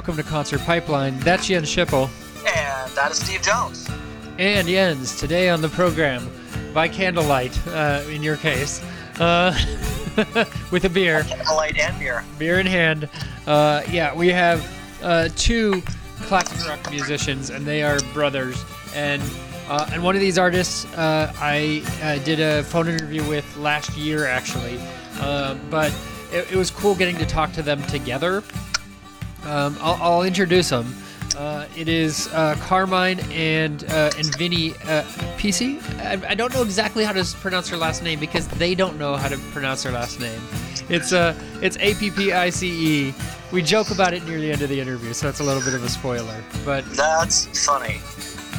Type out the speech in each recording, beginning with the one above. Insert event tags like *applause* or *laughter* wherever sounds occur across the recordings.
Welcome to Concert Pipeline. That's Jens Schippel. And that is Steve Jones. And Jens, today on the program, by candlelight, uh, in your case, uh, *laughs* with a beer. Candlelight and beer. Beer in hand. Uh, yeah, we have uh, two classic rock musicians, and they are brothers. And uh, and one of these artists uh, I uh, did a phone interview with last year, actually. Uh, but it, it was cool getting to talk to them together. Um, I'll, I'll introduce them. Uh, it is uh, Carmine and uh, and Vinny uh, Appice. I, I don't know exactly how to pronounce her last name because they don't know how to pronounce her last name. It's uh it's A P P I C E. We joke about it near the end of the interview, so it's a little bit of a spoiler. But That's funny.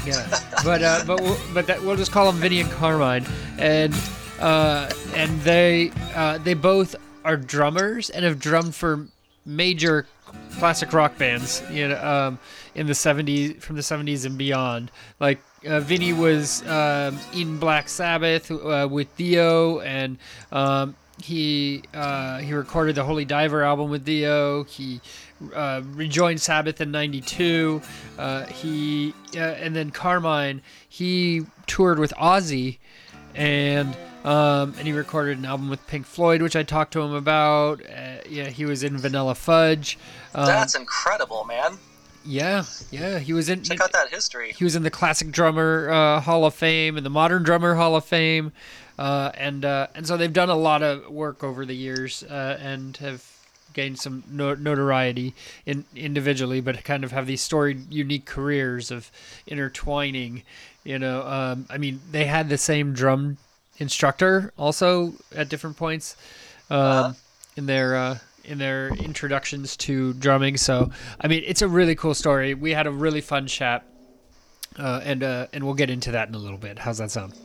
yeah, but uh, but we'll, but that, we'll just call them Vinny and Carmine, and uh, and they uh, they both are drummers and have drummed for major classic rock bands, you know, um, in the '70s, from the '70s and beyond. Like uh, Vinny was um, in Black Sabbath uh, with Dio, and um, he uh, he recorded the Holy Diver album with Dio. He uh, rejoined Sabbath in '92. Uh, he uh, and then Carmine he toured with Ozzy, and um, and he recorded an album with Pink Floyd, which I talked to him about. Uh, yeah, he was in Vanilla Fudge. Um, That's incredible, man. yeah, yeah, he was in. Check out that history. He was in the Classic Drummer uh, Hall of Fame and the Modern Drummer Hall of Fame, uh, and uh, and so they've done a lot of work over the years uh, and have gained some no- notoriety in individually, but kind of have these storied, unique careers of intertwining. You know, um, I mean, they had the same drum instructor also at different points um, Uh-huh. in their. Uh, in their introductions to drumming, so I mean, it's a really cool story. We had a really fun chat, uh, and uh, and we'll get into that in a little bit. How's that sound?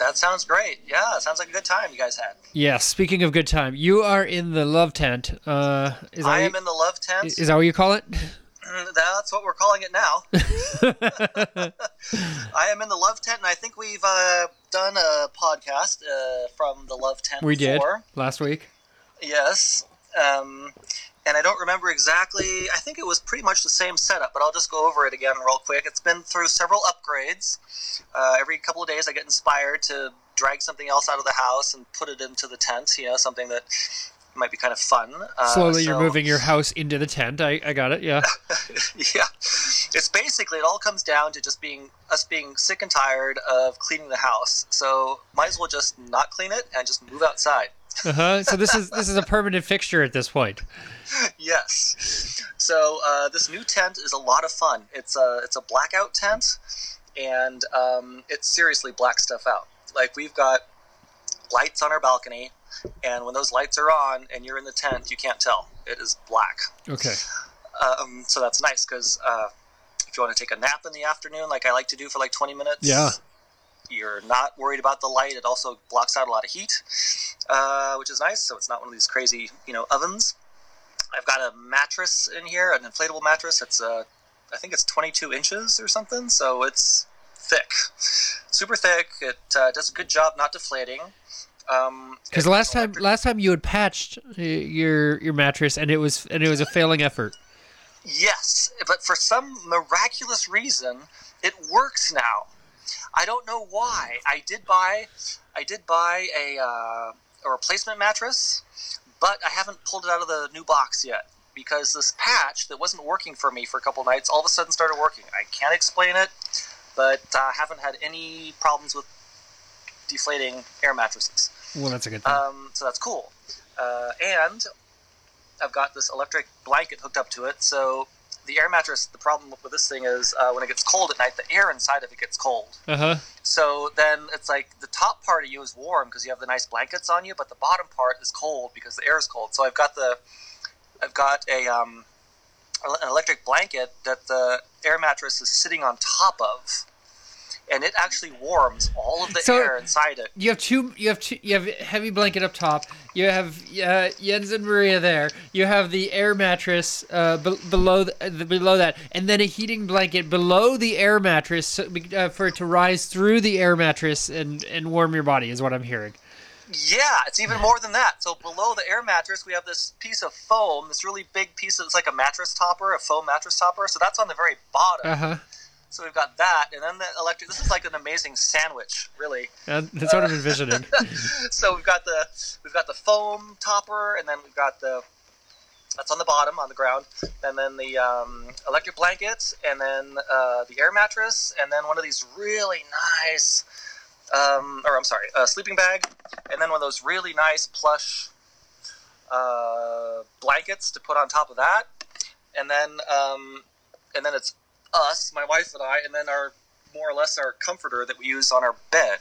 That sounds great. Yeah, sounds like a good time you guys had. Yeah. Speaking of good time, you are in the love tent. Uh, is I am in the love tent. you, is that what you call it? That's what we're calling it now. *laughs* *laughs* I am in the love tent, and I think we've uh, done a podcast uh, from the love tent we did before. last week. Yes. Um, and I don't remember exactly. I think it was pretty much the same setup, but I'll just go over it again real quick. It's been through several upgrades. Uh, every couple of days, I get inspired to drag something else out of the house and put it into the tent. You know, something that might be kind of fun. Uh, Slowly, you're moving your house into the tent. I, I got it. Yeah. *laughs* yeah, it's basically it all comes down to just being us being sick and tired of cleaning the house. So might as well just not clean it and just move outside. Uh huh. So this is *laughs* this is a permanent fixture at this point. yes. So uh, this new tent is a lot of fun. It's a it's a blackout tent, and um, it seriously blacks stuff out. Like we've got lights on our balcony, and when those lights are on and you're in the tent, you can't tell. It is black. Okay. Um, so that's nice because uh, if you want to take a nap in the afternoon, like I like to do for like 20 minutes, Yeah. you're not worried about the light. It also blocks out a lot of heat, uh, which is nice. So it's not one of these crazy, you know, ovens. I've got a mattress in here, an inflatable mattress. It's uh, I think it's 22 inches or something. So it's thick, super thick. It uh, does a good job not deflating. Um, Because it- last time last time you had patched uh, your your mattress and it was and it was a failing effort. Yes, but for some miraculous reason, it works now. I don't know why. I did buy, I did buy a uh, a replacement mattress, but I haven't pulled it out of the new box yet because this patch that wasn't working for me for a couple nights all of a sudden started working. I can't explain it, but I haven't had any problems with deflating air mattresses. Well, that's a good thing. Um, so that's cool. Uh, and I've got this electric blanket hooked up to it. So the air mattress, the problem with this thing is uh, when it gets cold at night, the air inside of it gets cold. Uh huh. So then it's like the top part of you is warm because you have the nice blankets on you, but the bottom part is cold because the air is cold. So I've got the, I've got a um, an electric blanket that the air mattress is sitting on top of, and it actually warms all of the So- air inside it. You have two. You have two. You have heavy blanket up top. You have uh, Jens and Maria there. You have the air mattress uh, be- below the, uh, the, below that, and then a heating blanket below the air mattress so, uh, for it to rise through the air mattress and and warm your body. Is what I'm hearing. Yeah, it's even more than that. So below the air mattress, we have this piece of foam, this really big piece of it's like a mattress topper, a foam mattress topper. So that's on the very bottom. Uh huh. So we've got that, and then the electric. This is like an amazing sandwich, really. That's what I'm envisioning. *laughs* so we've got the we've got the foam topper, and then we've got the that's on the bottom on the ground, and then the um, electric blankets, and then uh, the air mattress, and then one of these really nice, um, or I'm sorry, a sleeping bag, and then one of those really nice plush uh, blankets to put on top of that, and then um, and then it's us, my wife and I, and then our more or less our comforter that we use on our bed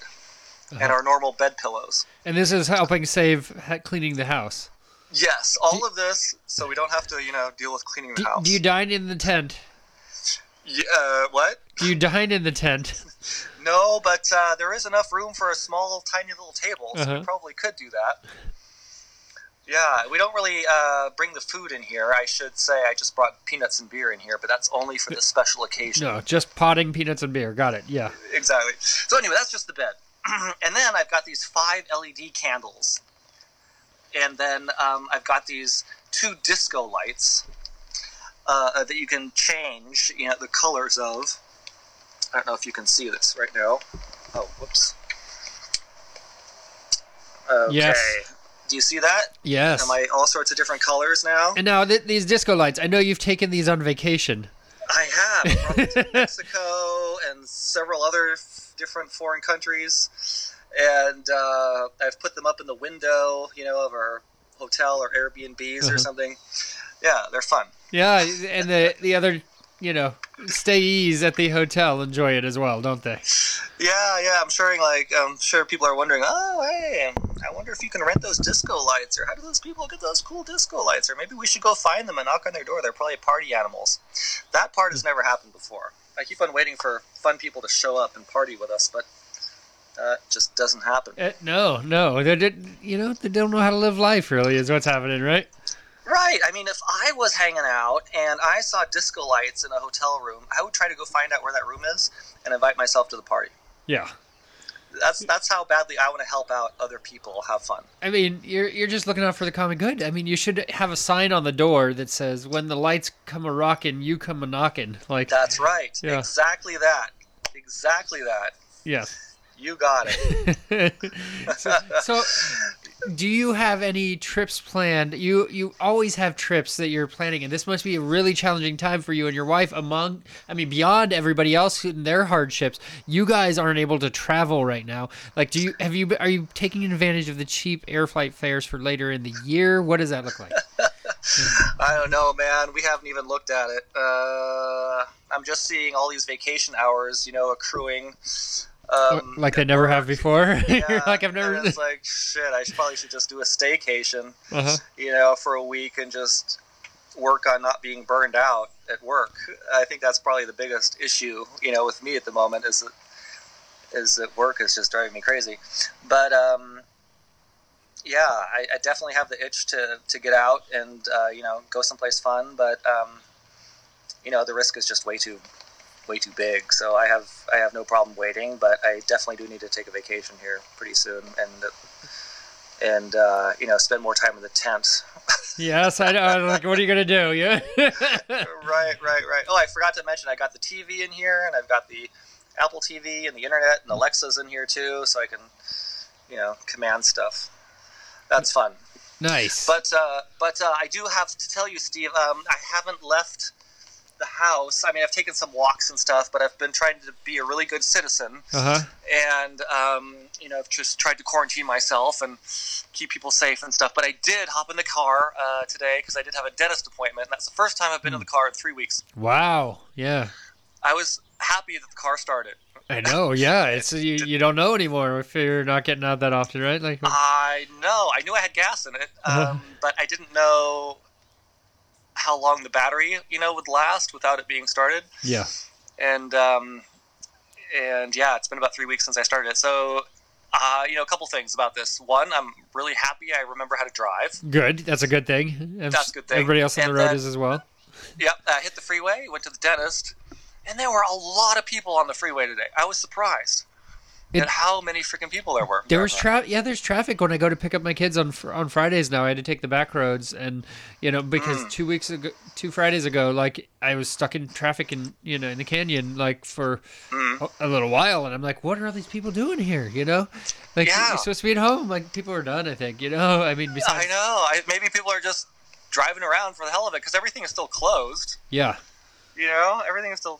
and Uh-huh. our normal bed pillows. And this is helping save cleaning the house. Yes, all of this, so we don't have to, you know, deal with cleaning the Do, house. do you dine in the tent? Yeah, uh, what? Do you dine in the tent? *laughs* No, but uh, there is enough room for a small, tiny little table, so Uh-huh. we probably could do that. Yeah, we don't really uh, bring the food in here. I should say I just brought peanuts and beer in here, but that's only for this *laughs* special occasion. No, just potting peanuts and beer. Got it. Yeah. Exactly. So anyway, that's just the bed, *clears throat* and then I've got these five LED candles, and then um, I've got these two disco lights uh, that you can change, you know, the colors of. I don't know if you can see this right now. Oh, whoops. Okay. Yes. Do you see that? Yes. Am I all sorts of different colors now? And now th- these disco lights. I know you've taken these on vacation. I have. Brought to *laughs* Mexico and several other f- different foreign countries, and uh, I've put them up in the window, you know, of our hotel or Airbnbs Uh-huh. or something. Yeah, they're fun. Yeah, and the the other, you know, stayees at the hotel enjoy it as well, don't they? Yeah, yeah. I'm sure. Like, I'm sure people are wondering. Oh, hey, I wonder if you can rent those disco lights, or how do those people get those cool disco lights, or maybe we should go find them and knock on their door. They're probably party animals. That part has never happened before. I keep on waiting for fun people to show up and party with us, but that just doesn't happen. Uh, no, no, they did. You know, they don't know how to live life. Really, is what's happening, right? Right. I mean, if I was hanging out and I saw disco lights in a hotel room, I would try to go find out where that room is and invite myself to the party. Yeah. That's that's how badly I want to help out other people have fun. I mean, you're you're just looking out for the common good. I mean, you should have a sign on the door that says, "When the lights come a rockin', you come a knockin'." Like, That's right. Yeah. Exactly that. Exactly that. yes. You got it. *laughs* so, so, do you have any trips planned? You you always have trips that you're planning, and this must be a really challenging time for you and your wife. Among, I mean, beyond everybody else and their hardships, you guys aren't able to travel right now. Like, do you have you are you taking advantage of the cheap air flight fares for later in the year? What does that look like? *laughs* I don't know, man. We haven't even looked at it. Uh, I'm just seeing all these vacation hours, you know, accruing. Um, like they never have before. *laughs* yeah, like I've never. it's *laughs* like shit. I should, probably should just do a staycation. Uh-huh. you know, for a week and just work on not being burned out at work. I think that's probably the biggest issue, you know, with me at the moment is that is that work is just driving me crazy. But um, yeah, I, I definitely have the itch to, to get out and uh, you know go someplace fun. But um, you know, the risk is just way too way too big. So I have I have no problem waiting, but I definitely do need to take a vacation here pretty soon and and uh, you know spend more time in the tent. Yes, I know. Like, what are you gonna do? Yeah. *laughs* right, right, right. Oh, I forgot to mention I got the TV in here, and I've got the Apple TV and the internet, and Alexa's in here too, so I can, you know, command stuff. That's fun. nice. But uh, but uh, I do have to tell you, Steve, um, I haven't left the house. I mean, I've taken some walks and stuff, but I've been trying to be a really good citizen, Uh huh. and um, you know, I've just tried to quarantine myself and keep people safe and stuff. But I did hop in the car uh, today because I did have a dentist appointment, and that's the first time I've been in the car in three weeks. Wow. Yeah. I was happy that the car started. I know. Yeah. *laughs* It's you. You don't know anymore if you're not getting out that often, right? Like. I know. I knew I had gas in it, Uh-huh. um, but I didn't know how long the battery, you know, would last without it being started. Yeah. And um, and yeah, it's been about three weeks since I started it. So, uh, you know, a couple things about this. One, I'm really happy I remember how to drive. Good. That's a good thing. That's a good thing. Everybody else on the road then- is as well. Yep, I hit the freeway, went to the dentist, and there were a lot of people on the freeway today. I was surprised. It- and how many freaking people there were. There was traffic. Yeah, there's traffic when I go to pick up my kids on fr- on Fridays now. I had to take the back roads, and you know because Mm. two weeks ago, two Fridays ago, like I was stuck in traffic in you know in the canyon like for Mm. a, a little while, and I'm like, what are all these people doing here? You know, like Yeah. you're supposed to be at home. Like people are done. I think. You know, I mean, besides, I know. I, maybe people are just driving around for the hell of it because everything is still closed. yeah, You know, everything is still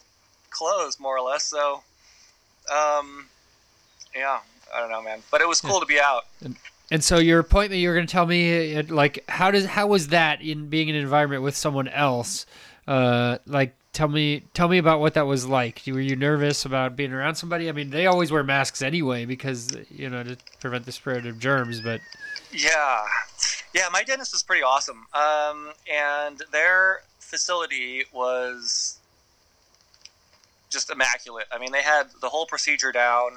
closed more or less. So, um, yeah, I don't know, man. But it was cool to be out. And so your appointment, you were going to tell me, like, how does how was that in being in an environment with someone else? Uh, like, tell me tell me about what that was like. Were you nervous about being around somebody? I mean, they always wear masks anyway because you know to prevent the spread of germs. But Yeah, yeah. My dentist is pretty awesome, um, and their facility was just immaculate. I mean, they had the whole procedure down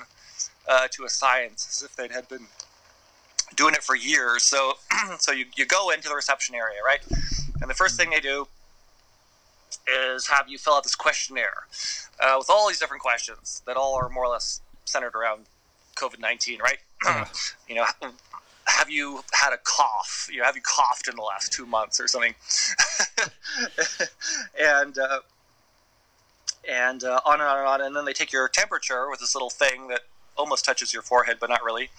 uh, to a science, as if they had been doing it for years. So, *clears throat* so you, you go into the reception area, right? And the first thing they do is have you fill out this questionnaire uh, with all these different questions that all are more or less centered around COVID nineteen, right? Yeah. *clears throat* you know, have you had a cough? You know, have you coughed in the last two months or something? *laughs* and uh, and uh, on and on and on, and then they take your temperature with this little thing that almost touches your forehead, but not really.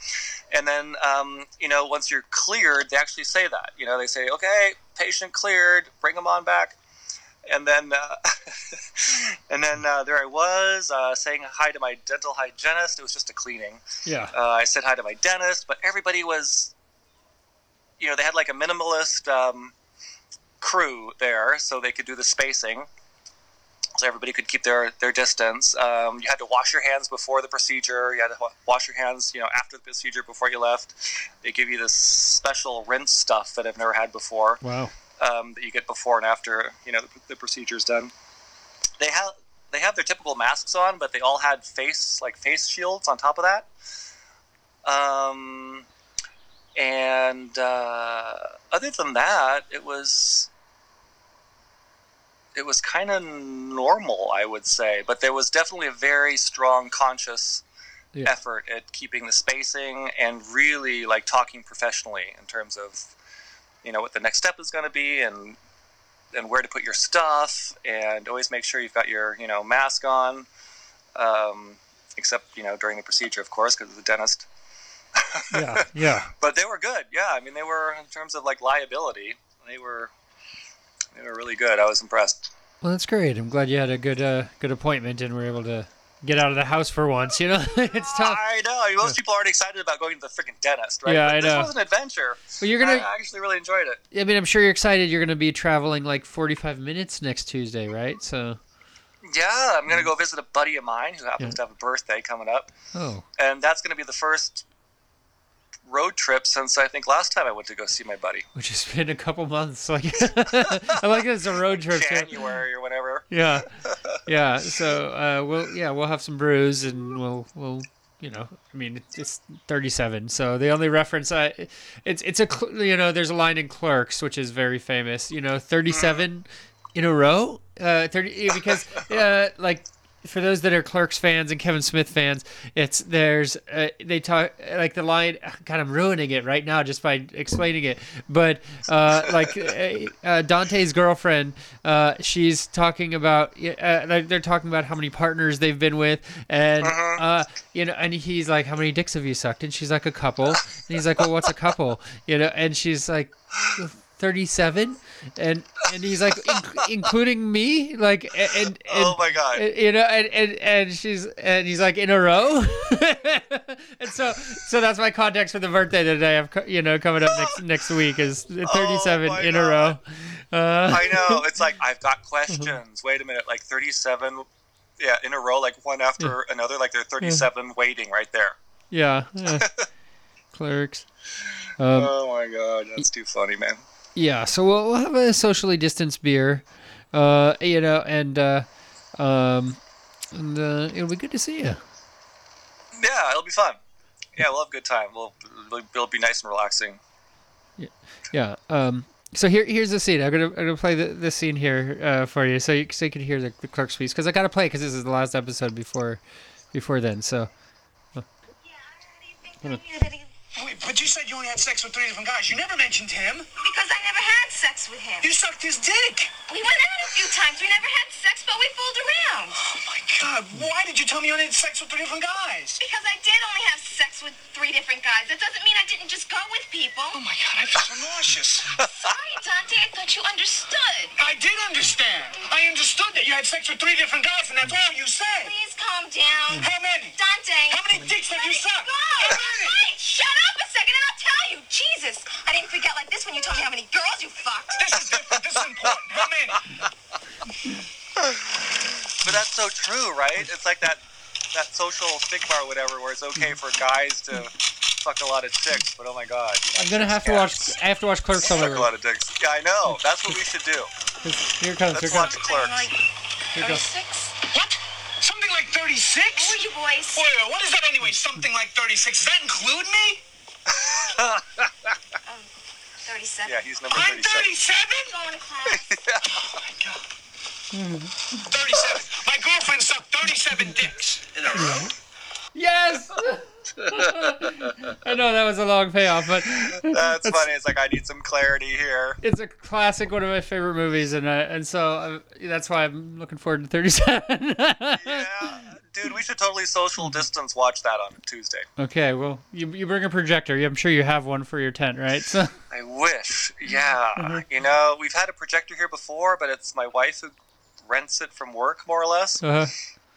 And then, um, you know, once you're cleared, they actually say that. You know, they say, "Okay, patient cleared. Bring them on back." And then, uh, *laughs* and then uh, there I was uh, saying hi to my dental hygienist. It was just a cleaning. yeah, Uh, I said hi to my dentist, but everybody was, you know, they had like a minimalist um, crew there, so they could do the spacing, so everybody could keep their their distance. Um, you had to wash your hands before the procedure. You had to wa- wash your hands, you know, after the procedure before you left. They give you this special rinse stuff that I've never had before wow, um, that you get before and after you know the, the procedure's done. They have they have their typical masks on, but they all had face like face shields on top of that. Um, and uh, other than that, it was it was kind of normal, I would say. But there was definitely a very strong conscious Yeah. effort at keeping the spacing and really like talking professionally in terms of you know what the next step is going to be and and where to put your stuff and always make sure you've got your you know mask on um, except you know during the procedure of course because of the dentist yeah, *laughs* yeah. but they were good yeah i mean they were in terms of like liability they were they were really good i was impressed Well, that's great. I'm glad you had a good uh, good appointment and were able to get out of the house for once. You know, *laughs* it's tough. i know most people aren't excited about going to the freaking dentist right Yeah, but I this was an adventure Well, you're gonna. I actually really enjoyed it I mean, I'm sure you're excited. You're gonna be traveling like 45 minutes next Tuesday, right? So, yeah i'm gonna go visit a buddy of mine who happens Yeah. to have a birthday coming up oh, and that's going to be the first road trip since I think last time I went to go see my buddy, which has been a couple months. Like, *laughs* I like it as a road trip. January or whatever. Yeah, *laughs* yeah. So uh, we'll yeah we'll have some brews and we'll we'll you know I mean it's, it's 37. So the only reference I it's it's a you know there's a line in Clerks which is very famous. You know 37 in a row. Uh, 30 because *laughs* uh, like. For those that are Clerks fans and Kevin Smith fans, it's there's uh, they talk like the line. God, I'm ruining it right now just by explaining it. But uh, like *laughs* uh, uh, Dante's girlfriend, uh, she's talking about uh, like they're talking about how many partners they've been with, and uh, you know, and he's like, "How many dicks have you sucked?" And she's like, "A couple." And he's like, "Well, what's a couple?" You know, and she's like. 37 and and he's like "In- including me like and, and, and Oh my god! you know and, and and she's and he's like in a row *laughs* and so so that's my context for the birthday that i have you know coming up next next week is *laughs* 37 my in a row uh, I know. It's like I've got *laughs* questions. Wait a minute, like thirty-seven, yeah, in a row, like one after another. Like they're thirty-seven waiting right there. yeah uh, clerks um, oh my god, that's too funny, man. Yeah so we'll, we'll have a socially distanced beer uh you know and uh um and uh, it'll be good to see you Yeah, it'll be fun. Yeah, we'll have a good time. We'll it'll, it'll be nice and relaxing. Yeah. Um. So here, here's the scene. I'm gonna, I'm gonna play the, the scene here uh, for you, so you, so you can hear the, the clerk's piece. Because I gotta play because this is the last episode before, before then. So, Wait, but you said you only had sex with three different guys. You never mentioned him. Because I never had sex with him. You sucked his dick. We went out a few times. We never had sex, but we fooled around. Oh my god, why did you tell me you only had sex with three different guys? Because I did only have sex with three different guys. That doesn't mean I didn't just go with people. Oh my god, I feel so nauseous. Sorry, Dante. I thought you understood. I did understand. I understood that you had sex with three different guys, and that's all you said. Please calm down. How many? Dante. How many dicks have Let you sucked? go. How many? Wait, shut up a second and I'll tell you. Jesus. I didn't freak out like this when you told me how many girls you fucked. This is different. This is important. How many? But that's so true, right? It's like that that social stigma or whatever, where it's okay for guys to fuck a lot of chicks, but oh my god, you know, I'm gonna have to can't watch. I have to watch Clerks all Fuck a over. lot of dicks. Yeah, I know. That's what we should do. Here it comes. Here Let's it watch comes. Clerks. Like Here it goes. 36? What? Something like 36? Who are you boys? Wait, wait, what is that anyway? Something like 36. Does that include me? *laughs* Um, 37. Yeah, he's number 37. I'm 37. 37? Going to class. *laughs* Oh my god. 37. My girlfriend sucked 37 dicks in a row. Yes. *laughs* I know that was a long payoff, but That's funny. It's like I need some clarity here. it's a classic, one of my favorite movies, and uh, and so uh, that's why I'm looking forward to 37. Yeah, dude, we should totally social distance watch that on Tuesday. okay, well, you, you bring a projector. I'm sure you have one for your tent, right? So I wish. Yeah, you know, we've had a projector here before, but it's my wife who rents it from work, more or less. uh,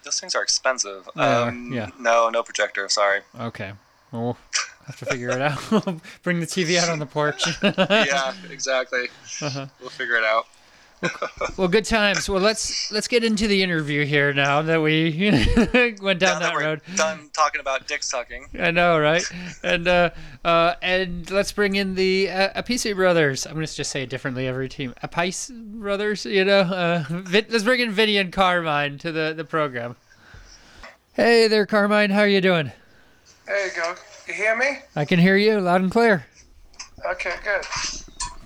Those things are expensive. Um, yeah. No, no projector. Sorry. okay, well, we'll have to figure it out. *laughs* bring the TV out on the porch. *laughs* yeah, exactly. *laughs* Uh-huh. We'll figure it out. Well, good times. Well, let's let's get into the interview here now that we *laughs* went down now that that road. done talking about dick sucking. I know, right? And uh, uh, and let's bring in the uh, Apisi brothers. I'm gonna just say it differently every team. Apis brothers, you know. Uh, Vin- let's bring in Vinny and Carmine to the the program. Hey there, Carmine. How are you doing? There you go. You hear me? I can hear you loud and clear. Okay, good.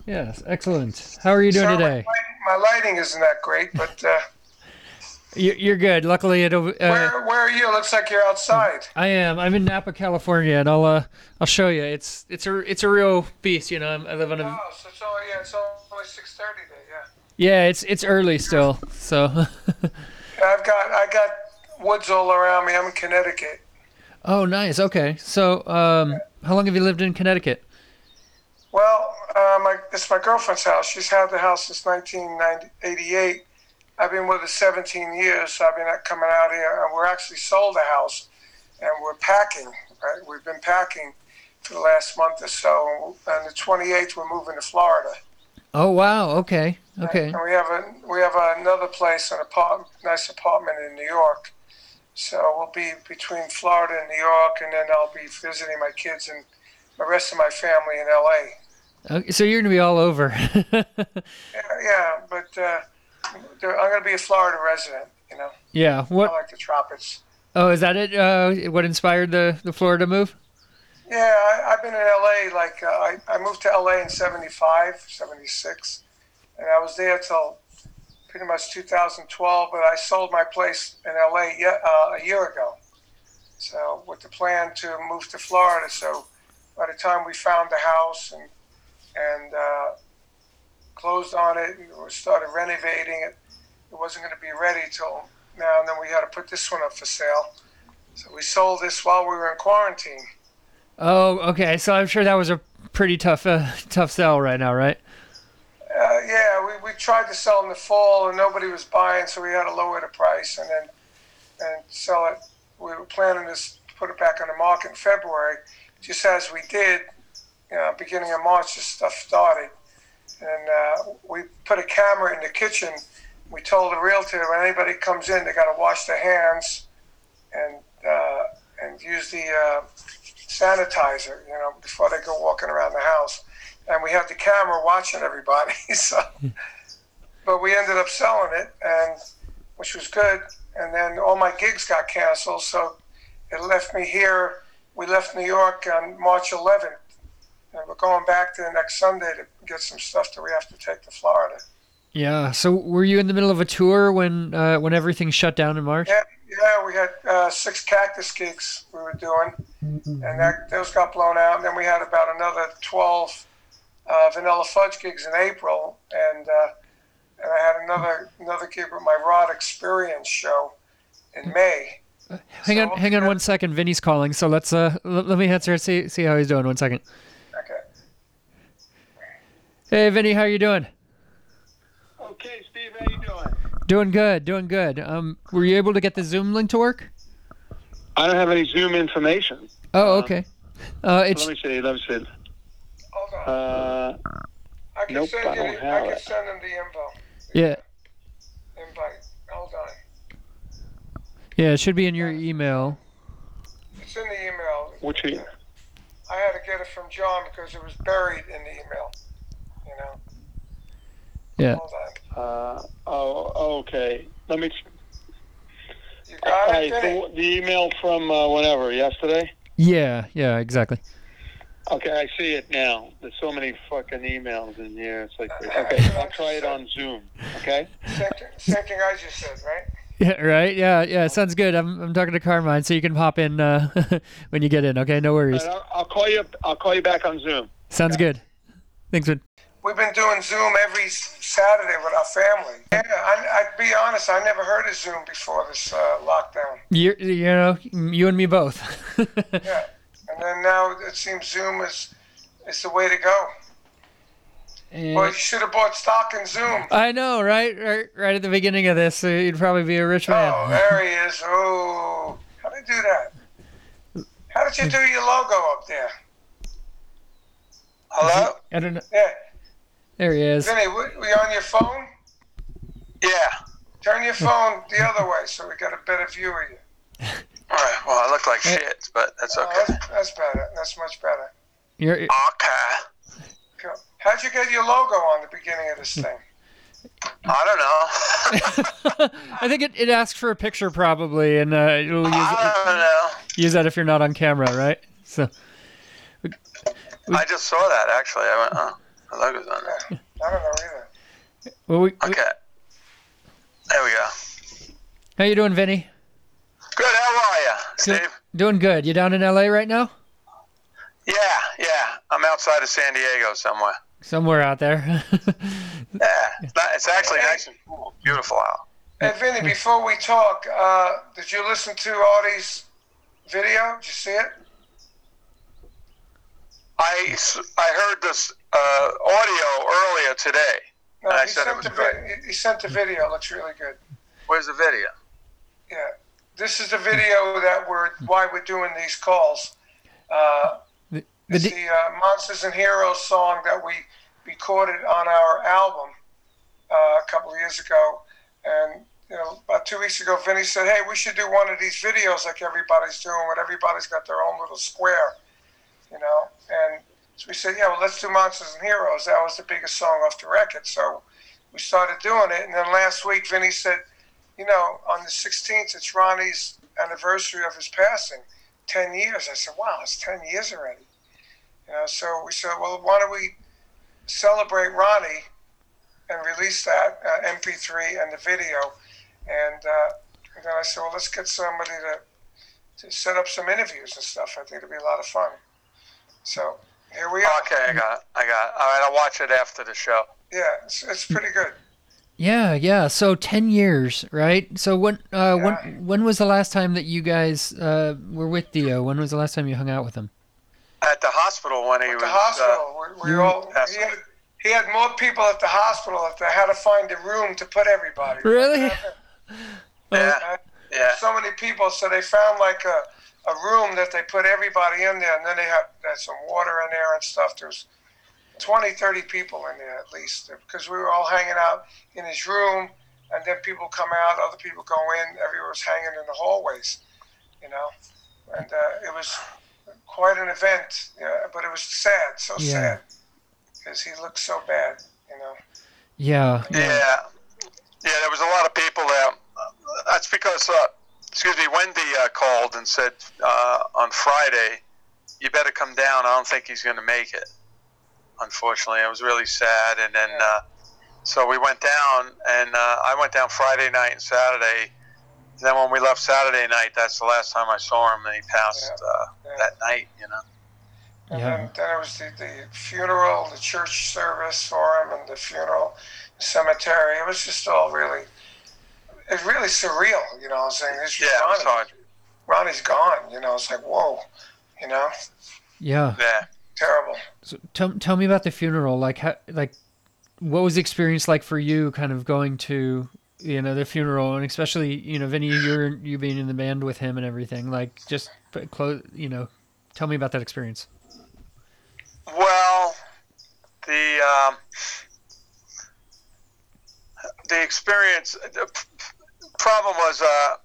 Yes, excellent. How are you doing Sorry, today? My, my lighting isn't that great, but uh, *laughs* You- You're good. Luckily, it'll. Uh, where where are you? Looks like you're outside. I am. I'm in Napa, California, and I'll uh, I'll show you. It's it's a it's a real beast. You know, I'm, I live on a. Oh, so it's only yeah, it's only six thirty there. Yeah. Yeah, it's it's early still. So. I've got I got woods all around me. I'm in Connecticut. Oh, nice. Okay. So, um, how long have you lived in Connecticut? Well, uh, my it's my girlfriend's house. She's had the house since 1988. I've been with her 17 years. So I've been coming out here, and we're actually sold the house, and we're packing. Right? We've been packing for the last month or so. And the 28th, we're moving to Florida. Oh, wow. Okay. Okay. And we have a we have another place, an apartment, nice apartment in New York. So we'll be between Florida and New York, and then I'll be visiting my kids and the rest of my family in LA. Okay so you're gonna be all over. *laughs* Yeah, yeah but uh, I'm going to be a Florida resident. You know, yeah. What? I like the tropics. Oh, is that it? Uh, what inspired the the Florida move? Yeah, I, I've been in LA. Like uh, I, I moved to LA in '75, '76, and I was there till pretty much 2012. But I sold my place in LA uh, a year ago. So with the plan to move to Florida. So by the time we found the house and and uh, closed on it and we started renovating it, it wasn't going to be ready till now. And then we had to put this one up for sale. So we sold this while we were in quarantine. Oh, okay. So I'm sure that was a pretty tough uh, tough sell right now, right? Uh, yeah, we, we tried to sell in the fall and nobody was buying, so we had to lower the price and then and sell it. We were planning to put it back on the market in February. Just as we did, you know, beginning of March, this stuff started. And uh, we put a camera in the kitchen. We told the realtor when anybody comes in, they got to wash their hands and uh, and use the uh, sanitizer, you know, before they go walking around the house and we had the camera watching everybody. *laughs* So, but we ended up selling it, and which was good. And then all my gigs got canceled, so it left me here. We left New York on March 11th, and we're going back there next Sunday to get some stuff that we have to take to Florida. Yeah. So were you in the middle of a tour when uh, when everything shut down in March? Yeah, yeah, we had uh, six Cactus gigs we were doing, and that those got blown out. And then we had about another twelve uh, Vanilla Fudge gigs in April, and uh, and I had another another gig with my Rod Experience show in May. Hang on, hang on one second. Vinny's calling, so let's uh let me answer. See see how he's doing. One second. Okay. Hey, Vinny, how you doing? Okay, Steve, how you doing? Doing good, doing good. Um, were you able to get the Zoom link to work? I don't have any Zoom information. Oh, okay. Uh, it's Let me see. Let me see. Hold on. Uh, I can nope, send I you. don't The, have I can it. send them the info. yeah, Invite. Hold on. yeah. It should be in your email. It's in the email. which email? I had to get it from John because it was buried in the email. You know. Yeah. Uh, oh, okay. Let me. You got Hey, it. Vinny? the, the email from uh, whenever yesterday. Yeah, yeah, exactly. Okay, I see it now. There's so many fucking emails in here. It's like, okay, I'll try it on Zoom. Okay. Same, thing- same thing I just said, right? *laughs* Yeah, right. Yeah, yeah. Sounds good. I'm I'm talking to Carmine, so you can pop in uh, *laughs* when you get in. Okay, no worries. I'll, I'll call you. I'll call you back on Zoom. Sounds good. Thanks, Vin. We've been doing Zoom every Saturday with our family. Yeah, I, I'd be honest, I never heard of Zoom before this uh, lockdown. You you know you and me both. *laughs* Yeah, and then now it seems Zoom is is the way to go. And- Well, you should have bought stock in Zoom. I know, right? Right, right at the beginning of this, you'd probably be a rich man. Oh, there he is. Oh, how did you do that? How did you do your logo up there? Hello? I don't know. Yeah. There he is. Vinny, we, we on your phone? Yeah. Turn your phone the other way so we got a better view of you. *laughs* All right. Well, I look like shit, but that's Oh, okay. that's, that's better. That's much better. You're, Okay. Cool. How'd you get your logo on the beginning of this thing? I don't know. *laughs* I think it, it asks for a picture probably, and uh, it'll use, I don't know. use that if you're not on camera, right? So I just saw that actually. I went, oh, the logo's on there. I don't know either. well, we, we- Okay. There we go. how you doing, Vinny? Good. How are you, Good. Steve? Doing good. You down in LA right now? Yeah, yeah. I'm outside of San Diego somewhere. Somewhere out there. *laughs* Yeah, it's, not, it's actually nice and cool. Beautiful out. Hey, Vinny, before we talk, uh, did you listen to Artie's video? Did you see it? I, I heard this uh, audio earlier today. No, I he said it sent was the great. he- he sent the video. It looks really good. Where's the video? Yeah, this is the video that we're why we're doing these calls. Uh, The, the it's the uh, Monsters and Heroes song that we recorded on our album uh, a couple of years ago, and you know, about two weeks ago, Vinny said, "Hey, we should do one of these videos like everybody's doing, where everybody's got their own little square, you know." And so we said, "Yeah, well, let's do Monsters and Heroes." That was the biggest song off the record, so we started doing it. And then last week, Vinny said, "You know, on the 16th, it's Ronnie's anniversary of his passing, 10 years." I said, "Wow, it's 10 years already." You know, so we said, "Well, why don't we celebrate Ronnie?" and release that uh, MP3 and the video. And, uh, and then I said, well, let's get somebody to, to set up some interviews and stuff. I think it'll be a lot of fun. So here we are. Okay, I got it. I got it. All right, I'll watch it after the show. Yeah, it's, it's pretty good. yeah, yeah. So ten years, right? So when uh, Yeah. when when was the last time that you guys uh, were with Dio? When was the last time you hung out with him? At the hospital when he was At was. the Uh, hospital, we, we all, he had, he had more people at the hospital that they had to find a room to put everybody. Really? *laughs* *laughs* yeah, yeah. so many people, so they found like a, a room that they put everybody in there, and then they had, they had some water in there and stuff. There's 20, 30 people in there at least, because we were all hanging out in his room, and then people come out, other people go in, everyone was hanging in the hallways, you know, and uh, it was quite an event, yeah, but it was sad, so Yeah. sad, because he looked so bad, you know. Yeah. Yeah, yeah. There was a lot of people there. That's because, uh, excuse me, Wendy uh, called and said uh, on Friday, "You better come down. I don't think he's going to make it." Unfortunately, it was really sad. And then uh, so we went down, and uh, I went down Friday night and Saturday. And then when we left Saturday night, that's the last time I saw him, and he passed uh, Yeah. that night. You know. And Yeah. then, then it was the, the funeral, the church service for him, and the funeral, the cemetery. It was just all really, it's really surreal. You know, what I'm saying this Yeah, it was Ronnie, hard. Ronnie's gone. You know, it's like whoa. You know, Yeah. Yeah. terrible. So tell tell me about the funeral. Like how like what was the experience like for you kind of going to you know the funeral and especially you know Vinny you're you being in the band with him and everything like just put close you know tell me about that experience. Well, the um, the experience. Problem was uh,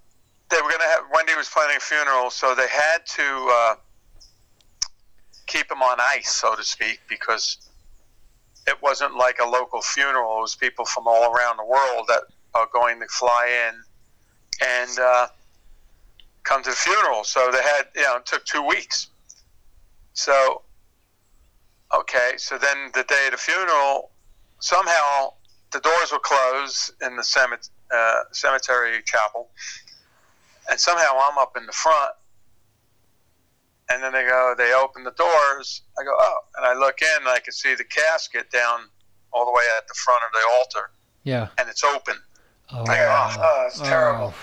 they were going to have Wendy was planning a funeral, so they had to uh, keep him on ice, so to speak, because it wasn't like a local funeral. It was people from all around the world that are going to fly in and uh, come to the funeral. So they had, you know, it took two weeks. So Okay, so then the day of the funeral, somehow the doors were closed in the cemet- uh, cemetery chapel, and somehow I'm up in the front. And then they go, they open the doors. I go, oh, and I look in, and I can see the casket down all the way at the front of the altar, Yeah. and it's open. Oh. Yeah, oh, it's terrible.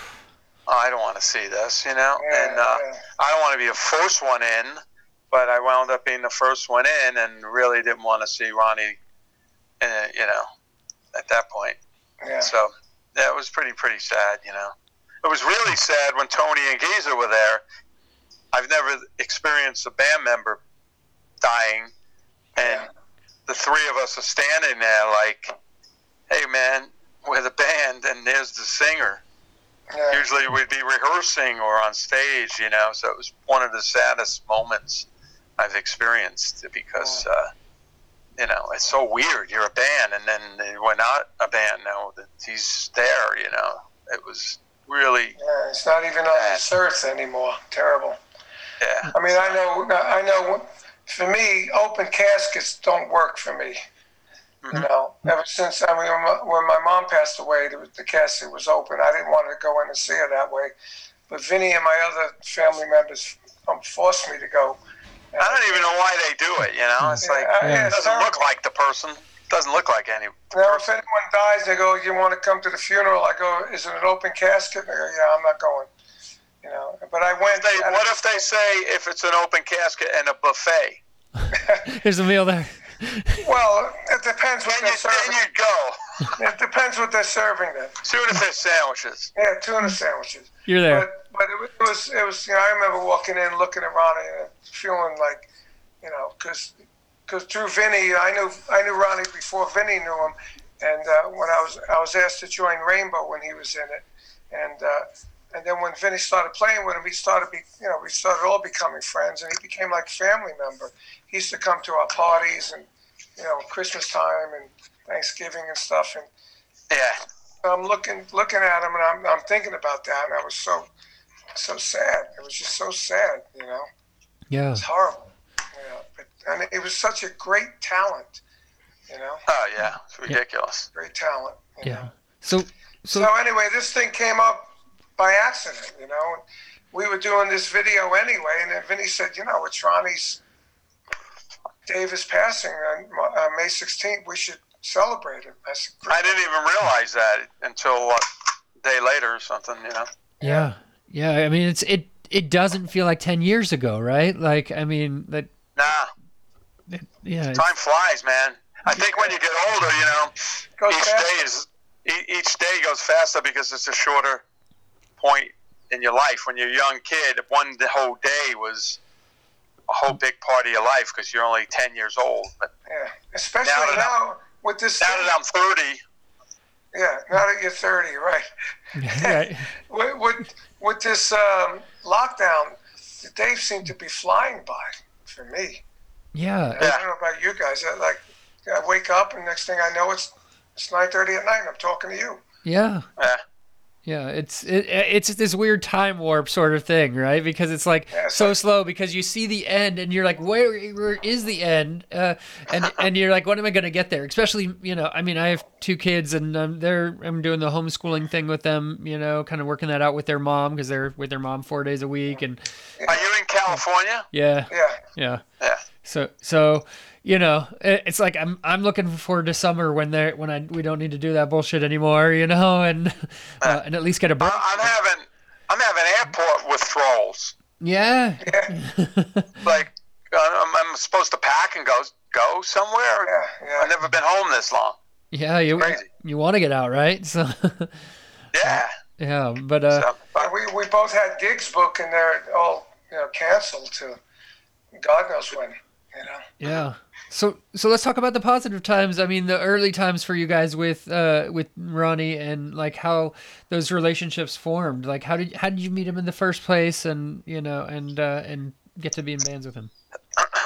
Oh, I don't want to see this, you know. Yeah, and uh, yeah. I don't want to be the first one in, but I wound up being the first one in, and really didn't want to see Ronnie, uh, you know, at that point. yeah. So yeah, it was pretty pretty sad, you know. It was really sad when Tony and Geezer were there. I've never experienced a band member dying, and Yeah. the three of us are standing there like, "Hey, man, we're the band, and there's the singer." yeah. usually we'd be rehearsing or on stage, you know. So it was one of the saddest moments I've experienced because, uh, you know, it's so weird. You're a band, and then we're not a band now. That he's there, you know. It was really, Yeah, it's not even on this earth anymore. Terrible. yeah, I mean, I know, I know. For me, open caskets don't work for me. You know, ever since I mean, when my, when my mom passed away, the, the casket was open. I didn't want to go in and see her that way, but Vinny and my other family members um, forced me to go. I don't even know why they do it. You know, it's like Yeah, yeah, it doesn't look like the person. It Doesn't look like any. Now, if anyone dies, they go, "You want to come to the funeral?" I go, "Is it an open casket?" They go, "Yeah, I'm not going." You know, but I went. They, what if they say if it's an open casket and a buffet? *laughs* There's a meal there. Well, it depends what Then you, they're then serving. you go. It depends what they're serving. Then, Tuna fish sandwiches. yeah, tuna sandwiches. You're there. But but it was it was you know I remember walking in looking at Ronnie and feeling like you know because through Vinny I knew I knew Ronnie before Vinny knew him. And uh, when I was I was asked to join Rainbow when he was in it. And uh, and then when Vinny started playing with him he started be you know we started all becoming friends and he became like a family member. He used to come to our parties and you know Christmas time and Thanksgiving and stuff. And Yeah. I'm looking looking at him and I'm, I'm thinking about that and I was so so sad. It was just so sad, you know. Yeah. It's horrible. You know, but and it was such a great talent, you know, Oh yeah, it's ridiculous. great talent. Yeah. know. So so So anyway, this thing came up by accident, you know. We were doing this video anyway, and then Vinny said, you know, it's Ronnie's Davis passing on uh, May 16th. We should celebrate it. I said, I didn't even realize that until what day later or something. You know. yeah. Yeah, I mean it's it it doesn't feel like 10 years ago, right? Like I mean that Nah, yeah. time flies, man. I think when you get older, you know, Goes each fast. day is e- each day goes faster because it's a shorter point in your life. When you're a young kid, one the whole day was a whole big part of your life because you're only ten years old. But Yeah, especially Now now, with this. now thing- that I'm thirty, yeah, now that you're 30, right? *laughs* right. *laughs* With with, with this um, lockdown, the days seem to be flying by for me. Yeah. I don't know about you guys. I, like, I wake up and next thing I know, it's it's 9:30 at night. and I'm talking to you. Yeah. yeah, Yeah, it's it, it's this weird time warp sort of thing, right? Because it's like it's so slow because you see the end and you're like, where where is the end? Uh, and *laughs* and you're like, when am I gonna get there? Especially, you know, I mean, I have two kids and um, they're I'm doing the homeschooling thing with them, you know, kind of working that out with their mom because they're with their mom four days a week, and Are you in California? yeah, Yeah. yeah. Yeah. So so you know, it's like I'm I'm looking forward to summer when they when I we don't need to do that bullshit anymore, you know, *laughs* and uh, and at least get a break. I- I'm having I'm having airport withdrawals. Yeah. *laughs* Like I'm, I'm supposed to pack and go go somewhere. Yeah. Yeah. I've never been home this long. Yeah, you Crazy. you want to get out, right? So *laughs* Yeah. yeah, but uh, So, But we, we both had gigs booked and they're all you know canceled to God knows when. You know. yeah. So so let's talk about the positive times. I mean, the early times for you guys with uh with Ronnie and like how those relationships formed. Like how did how did you meet him in the first place, and you know, and uh, and get to be in bands with him?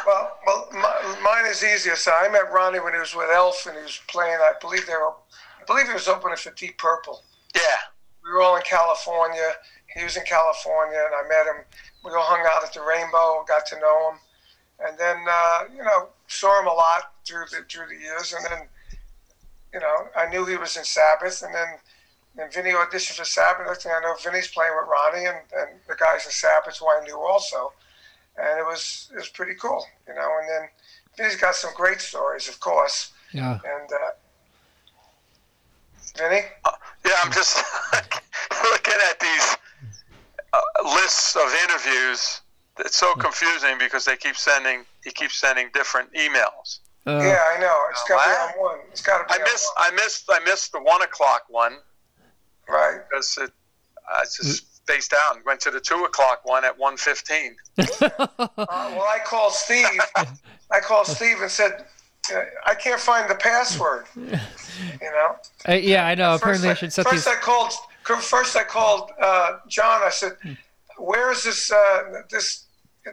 Well, well, mi- mine is easier. So I met Ronnie when he was with Elf and he was playing. I believe they were, I believe he was opening for Deep Purple. yeah. We were all in California. He was in California, and I met him. We all hung out at the Rainbow, got to know him, and then uh, you know saw him a lot through the through the years. And then you know I knew he was in Sabbath, and then then Vinny auditioned for Sabbath. Next thing I know, Vinny's playing with Ronnie, and, and the guys in Sabbath who I knew also, and it was it was pretty cool, you know. And then Vinny's got some great stories, of course, Yeah. and uh, Vinny. Yeah, I'm just *laughs* looking at these uh, lists of interviews. It's so confusing because they keep sending. He keeps sending different emails. Uh, Yeah, I know. It's got to wow. be on one. It's got to be I on missed. one. I missed. I missed the one o'clock one Right. because it. I just spaced out and went to the two o'clock one at one fifteen. *laughs* Uh, well, I called Steve. *laughs* I called Steve and said, uh, I can't find the password. *laughs* You know. Uh, yeah, I know. Apparently, I first should set first these. I called. First, I called uh, John. I said, "Where is this? Uh, this,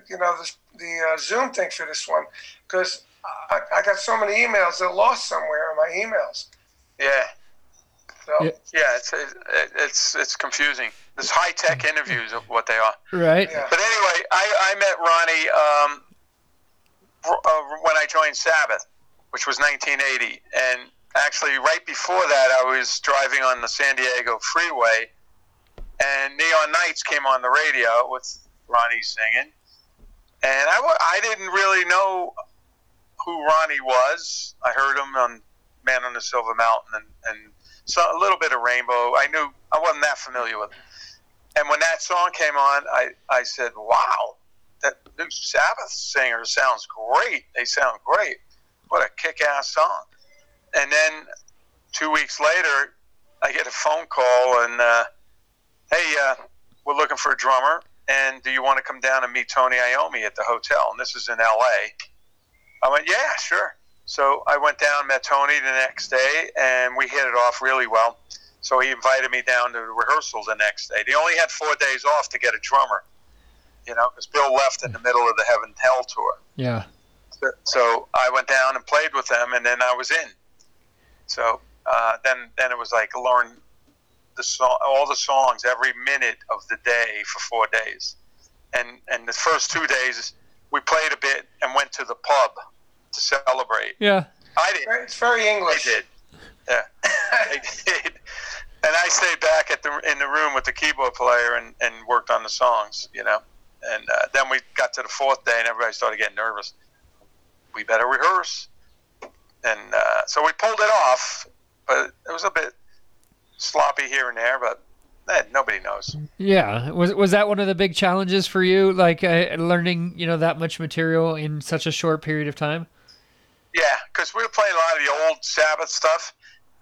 you know, this the uh, Zoom thing for this one? Because I, I got so many emails. They're lost somewhere in my emails. Yeah. So, Yeah. Yeah, it's it's it's confusing. There's high tech *laughs* interviews of what they are. Right. yeah. But anyway, I, I met Ronnie um, uh, when I joined Sabbath, which was 1980, and actually right before that, I was driving on the San Diego freeway, and Neon Knights came on the radio with Ronnie singing, and I, I didn't really know who Ronnie was. I heard him on Man on the Silver Mountain and, and so a little bit of Rainbow. I knew I wasn't that familiar with him. And when that song came on, I, I said, wow, that new Sabbath singer sounds great. They sound great. What a kick ass song. And then two weeks later, I get a phone call and, uh, hey, uh, we're looking for a drummer. And do you want to come down and meet Tony Iommi at the hotel? And this is in LA. I went, yeah, sure. So I went down, met Tony the next day, and we hit it off really well. So he invited me down to rehearsal the next day. They only had four days off to get a drummer, you know, because Bill left in the middle of the Heaven Hell tour. Yeah. So- So I went down and played with them, and then I was in. So uh, then, then it was like learn the song, all the songs every minute of the day for four days. And and the first two days, we played a bit and went to the pub to celebrate. Yeah. I did. It's very They English. did. Yeah, they did. And I stayed back at the in the room with the keyboard player and, and worked on the songs, you know. And uh, then we got to the fourth day, and everybody started getting nervous. We better rehearse. And uh, so we pulled it off, but it was a bit sloppy here and there. But eh, nobody knows. Yeah. Was was that one of the big challenges for you, like uh, learning, you know, that much material in such a short period of time? Yeah, because we were playing a lot of the old Sabbath stuff,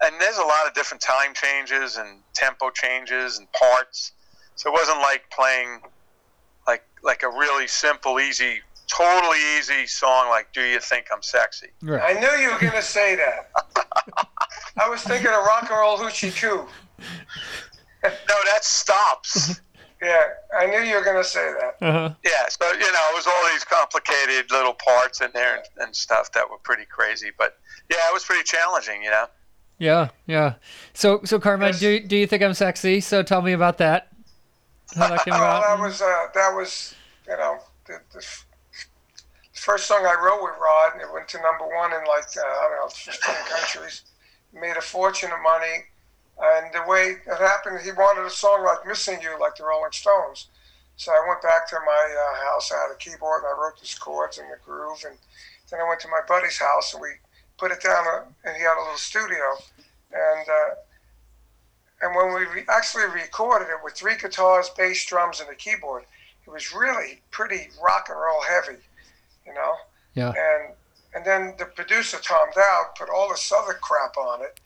and there's a lot of different time changes and tempo changes and parts. So it wasn't like playing like like a really simple, easy, totally easy song like "Do You Think I'm Sexy." Right. I knew you were going to say that. *laughs* I was thinking of rock and roll hoochie coo. No, that stops. Yeah, I knew you were going to say that. Uh-huh. yeah, so you know, it was all these complicated little parts in there and, and stuff that were pretty crazy. But yeah, it was pretty challenging, you know. Yeah, yeah. So, so Carmine, Yes. do do you think I'm sexy? So tell me about that. How that came Well, *laughs* about? that was uh, that was you know the, the, f- the first song I wrote with Rod. and It went to number one in like uh, I don't know, 15 countries. Made a fortune of money, and the way it happened, he wanted a song like "Missing You," like the Rolling Stones. So I went back to my uh, house. I had a keyboard and I wrote these chords and the groove, and then I went to my buddy's house and we put it down. uh, And he had a little studio, and uh, and when we re- actually recorded it with three guitars, bass, drums, and a keyboard, it was really pretty rock and roll heavy, you know. Yeah. And and then the producer Tom Dowd put all this other crap on it.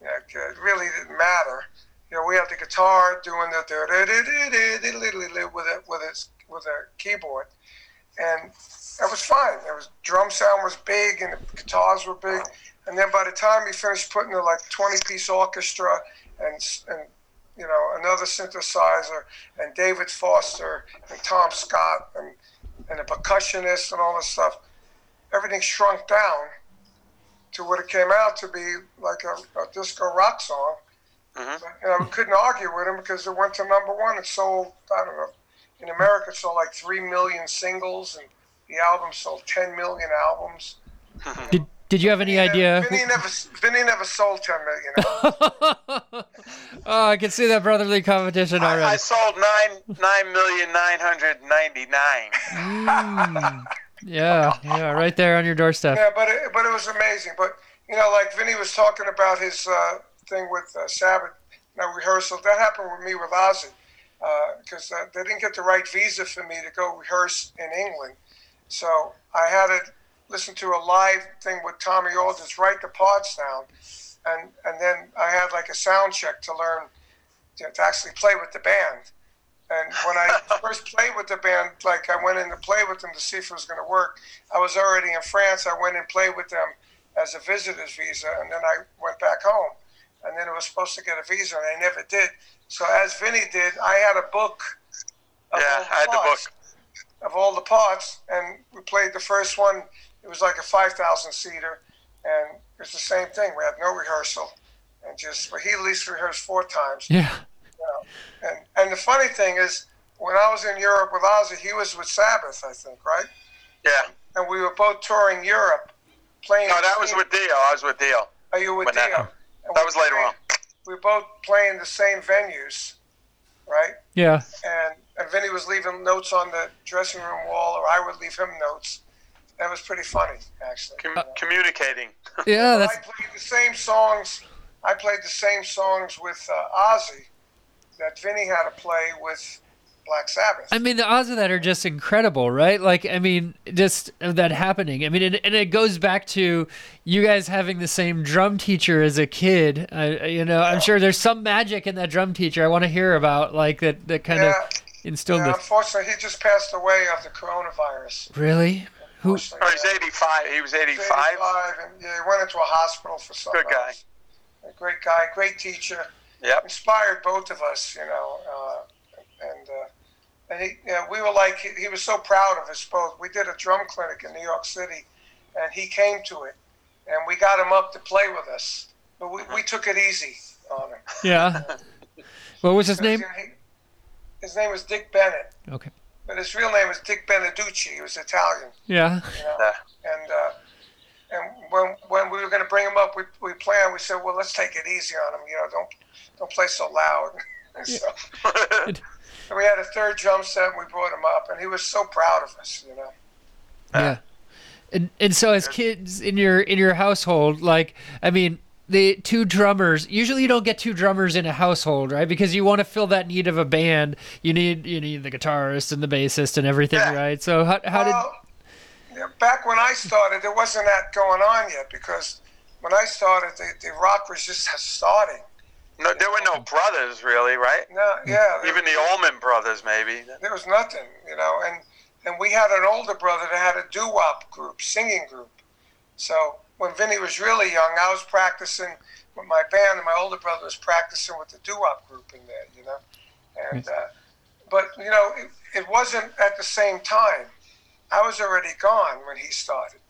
Like, uh, it really didn't matter. You know, we had the guitar doing the with it with its with a keyboard, and that was fine. There was drum sound was big and the guitars were big, and then by the time he finished putting the like twenty piece orchestra and and you know another synthesizer and David Foster and Tom Scott and and a percussionist and all this stuff, everything shrunk down to what it came out to be like a, a disco rock song. Mhm. But, you know, we couldn't argue with him because it went to number one. It sold, I don't know, in America, it sold like 3 million singles, and the album sold 10 million albums. *laughs* Did Did you have any Vinny idea? Vinny never, Vinny never sold 10 million albums. *laughs* oh, I can see that brotherly competition I, I already. sold nine nine million nine hundred ninety nine. Mm. Yeah, *laughs* yeah, right there on your doorstep. Yeah, but it, but it was amazing. But you know, like Vinny was talking about his uh, thing with uh, Sabbath, you know, rehearsal. That happened with me with Ozzy because uh, they didn't get the right visa for me to go rehearse in England. So I had to listen to a live thing with Tommy Aldridge, write the parts down, and and then I had like a sound check to learn know, to actually play with the band. And when I first played with the band, like I went in to play with them to see if it was going to work. I was already in France. I went and played with them as a visitor's visa, and then I went back home. And then it was supposed to get a visa, and I never did. So as Vinny did, I had a book. Of Yeah, all I had the book Of all the parts, and we played the first one. It was like a five thousand seater, and it was the same thing. We had no rehearsal, and just but he at least rehearsed four times. Yeah. And and the funny thing is, when I was in Europe with Ozzy, he was with Sabbath, I think, right? Yeah. And we were both touring Europe, playing. No, that was with Dio. I was with Dio. Are you with when that- Dio? And that was later played- on. We were both playing the same venues, right? Yeah. And and Vinny was leaving notes on the dressing room wall, or I would leave him notes. That was pretty funny, actually. Com- communicating. Yeah, that's I played the same songs. I played the same songs with uh, Ozzy that Vinny had to play with Black Sabbath. I mean, the odds of that are just incredible, right? Like, I mean, just that happening. I mean, and, and it goes back to you guys having the same drum teacher as a kid. I, you know, I'm sure there's some magic in that drum teacher. I want to hear about, like that. That kind yeah, of instilled yeah, the. unfortunately, he just passed away of the coronavirus. Really? Who? Oh, he's 85. He was 85. 85, and yeah, he went into a hospital for something. Good guy. else. A great guy, great teacher. Yep. Inspired both of us, you know. Uh, and uh, and he, you know, we were like, he, he was so proud of us both. We did a drum clinic in New York City, and he came to it, and we got him up to play with us. But we, we took it easy on him. Yeah. *laughs* What was his name? He- his name was Dick Bennett, Okay. but his real name was Dick Beneducci. He was Italian. Yeah. you know. Yeah. And uh, and when when we were going to bring him up, we, we planned. We said, well, let's take it easy on him. You know, don't don't play so loud. *laughs* so, so *laughs* we had a third drum set. And we brought him up, and he was so proud of us. You know. Yeah. And and so as kids in your in your household, like I mean, the two drummers. Usually, you don't get two drummers in a household, right? Because you want to fill that need of a band. You need you need the guitarist and the bassist and everything, Yeah. right? So how how did Well, yeah, back when I started, there wasn't that going on yet because when I started, the, the rock was just *laughs* starting. No, there were no brothers, really, right? No, yeah, Even the Allman brothers, maybe. there was nothing, you know. And and we had an older brother that had a doo wop group, singing group. So when Vinny was really young, I was practicing with my band, and my older brother was practicing with the doo wop group in there, you know. And uh, but you know, it, it wasn't at the same time. I was already gone when he started,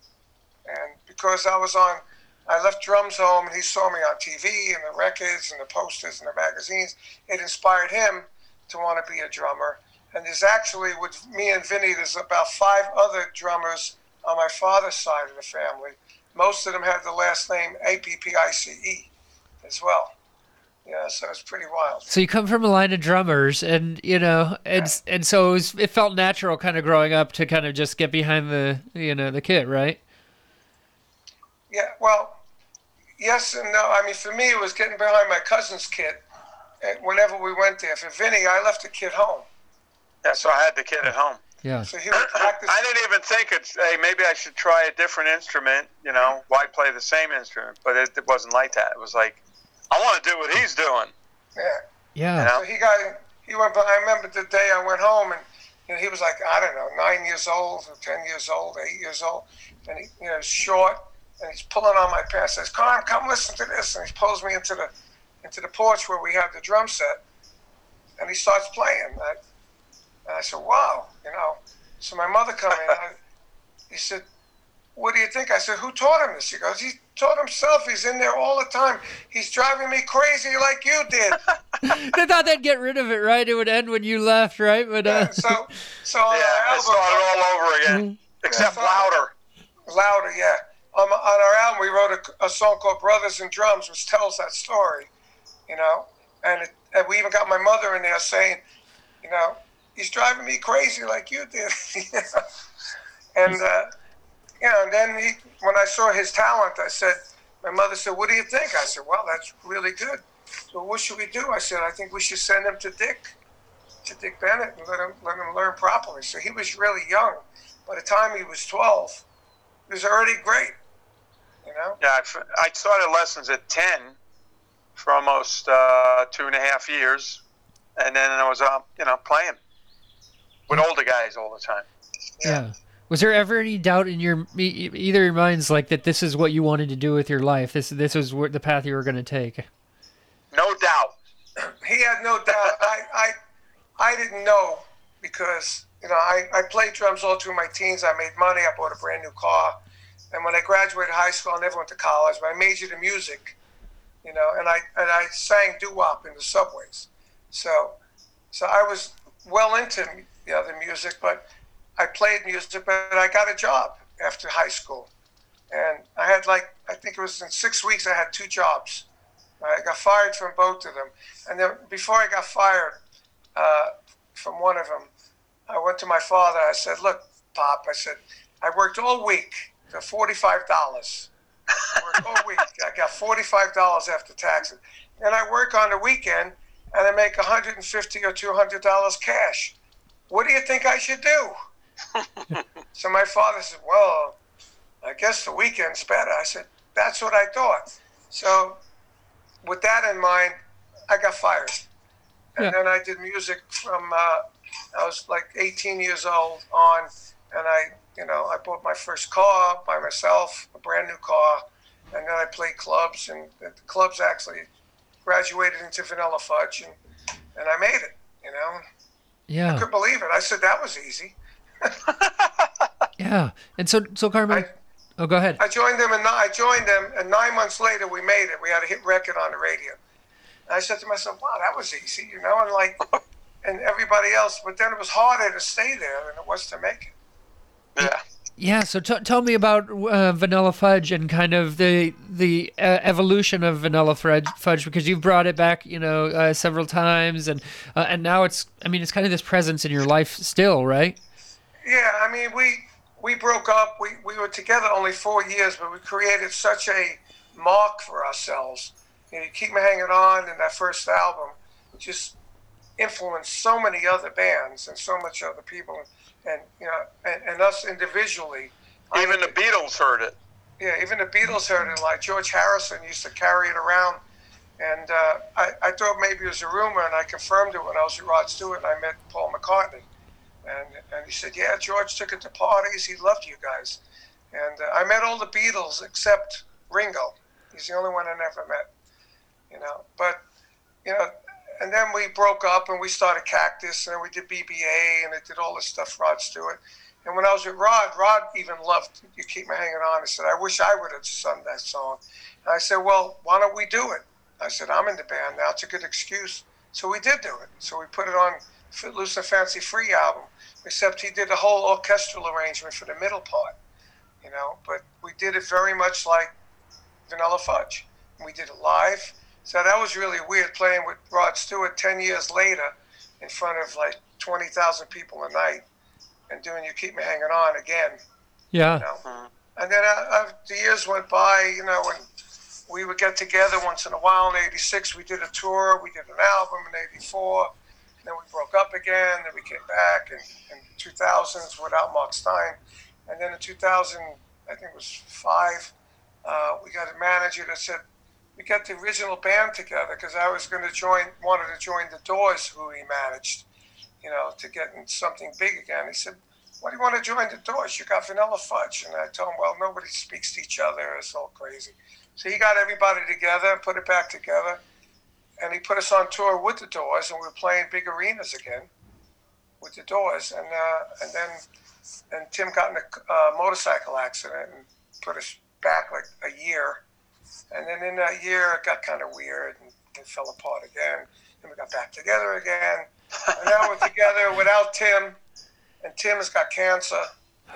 and because I was on I left drums home, and he saw me on TV and the records and the posters and the magazines. It inspired him to want to be a drummer. And there's actually, with me and Vinny, there's about five other drummers on my father's side of the family. Most of them have the last name A P P I C E as well. Yeah, so it's pretty wild. So you come from a line of drummers, and you know, and and so it, was, it felt natural, kind of growing up, to kind of just get behind the you know the kit, right? Yeah, well, yes and no. I mean, for me, it was getting behind my cousin's kid And whenever we went there, for Vinny, I left the kid home. Yeah, so I had the kid at home. Yeah. So he would practice. *clears throat* I didn't even think it's hey maybe I should try a different instrument. You know, why play the same instrument? But it, it wasn't like that. It was like I want to do what he's doing. Yeah. Yeah. Yeah. So he got he went. But I remember the day I went home, and you know, he was like I don't know, nine years old, or ten years old, eight years old, and he you know short, and he's pulling on my pants. Says, "Come, come, listen to this," and he pulls me into the into the porch where we have the drum set, and he starts playing. And I, and I said, "Wow," you know. So my mother come in. I, he said, "What do you think?" I said, "Who taught him this?" He goes, "He taught himself. He's in there all the time. He's driving me crazy like you did." *laughs* they thought they'd get rid of it, right? It would end when you left, right? But uh, And so, so Yeah, our I album, started all over again, except Yeah. louder. louder, yeah. On, on our album, we wrote a, a song called "Brothers and Drums," which tells that story, you know. And, it, and we even got my mother in there saying, you know, he's driving me crazy like you did. *laughs* And uh, you know, and then he, when I saw his talent, I said, my mother said, "What do you think?" I said, "Well, that's really good." So what should we do? I said, "I think we should send him to Dick, to Dick Bennett, and let him let him learn properly." So he was really young. By the time he was twelve, he was already great. You know. Yeah, I, f- I started lessons at ten for almost uh, two and a half years, and then I was uh, you know playing with older guys all the time. yeah. Was there ever any doubt in your either your minds, like that this is what you wanted to do with your life? This this was where the path you were going to take. No doubt. *clears throat* he had no doubt. I, I, I didn't know because you know I, I played drums all through my teens. I made money. I bought a brand new car, and when I graduated high school, I never went to college. But I majored in music, you know, and I and I sang doo wop in the subways. So, so I was well into you know the music, but I played music, but I got a job after high school, and I had like I think it was in six weeks I had two jobs. I got fired from both of them. And then before I got fired uh, from one of them, I went to my father. I said, Look, Pop, I said, I worked all week for $45. I worked all *laughs* week. I got $45 after taxes. Then I work on the weekend and I make 150 or $200 cash. What do you think I should do? *laughs* so my father said, Well, I guess the weekend's better. I said, That's what I thought. So with that in mind, I got fired. And Yeah. then I did music from, uh, I was like 18 years old on, and I, you know, I bought my first car by myself, a brand new car, and then I played clubs, and the clubs actually graduated into Vanilla Fudge, and, and I made it, you know. Yeah, Couldn't believe it. I said that was easy. yeah. And so so Carmine, I- oh go ahead. I joined them, and I joined them, and nine months later we made it. We had a hit record on the radio. And I said to myself, "Wow, that was easy," you know, and like, and everybody else. But then it was harder to stay there than it was to make it. Yeah. Yeah, so t- tell me about uh, Vanilla Fudge and kind of the the uh, evolution of Vanilla Fudge, Fudge because you've brought it back, you know, uh, several times, and uh, and now it's, I mean, it's kind of this presence in your life still, right? Yeah, I mean, we we broke up. We we were together only four years, but we created such a mark for ourselves. You know, you keep me hanging on, and that first album just influenced so many other bands and so much other people, and you know, and, and us individually. I- Even the Beatles heard it. yeah, even the Beatles heard it. Like George Harrison used to carry it around, and uh, I, I thought maybe it was a rumor, and I confirmed it when I was at Rod Stewart and I met Paul McCartney, and and he said, yeah, George took it to parties. He loved you guys, and uh, I met all the Beatles except Ringo. He's the only one I never met, you know. But you know, and then we broke up and we started Cactus, and then we did BBA, and it did all this stuff, Rod Stewart. And when I was with Rod, Rod even loved "You Keep Me Hanging On." He said, "I wish I would have sung that song." And I said, "Well, why don't we do it?" I said, "I'm in the band now. It's a good excuse." So we did do it. So we put it on Footloose and Fancy Free album. Except he did a whole orchestral arrangement for the middle part, you know. But we did it very much like Vanilla Fudge. We did it live. So that was really weird playing with Rod Stewart 10 years later in front of like 20,000 people a night and doing You Keep Me Hanging On again, Yeah. you know. And then uh, uh, the years went by, you know, and we would get together once in a while. In '86, we did a tour. We did an album in '84. Then we broke up again. Then we came back in, in 2000s without Mark Stein. And then in 2000, I think it was five, uh, we got a manager that said, we got the original band together because I was going to join, wanted to join the Doors, who he managed, you know, to get in something big again. He said, why do you want to join the Doors? You got Vanilla Fudge. And I told him, well, nobody speaks to each other. It's all crazy. So he got everybody together, and put it back together, and he put us on tour with the Doors, and we were playing big arenas again with the Doors. And uh, and then and Tim got in a uh, motorcycle accident and put us back like a year. And then in that year, it got kind of weird and it fell apart again. Then we got back together again. And now we're together without Tim, and Tim has got cancer,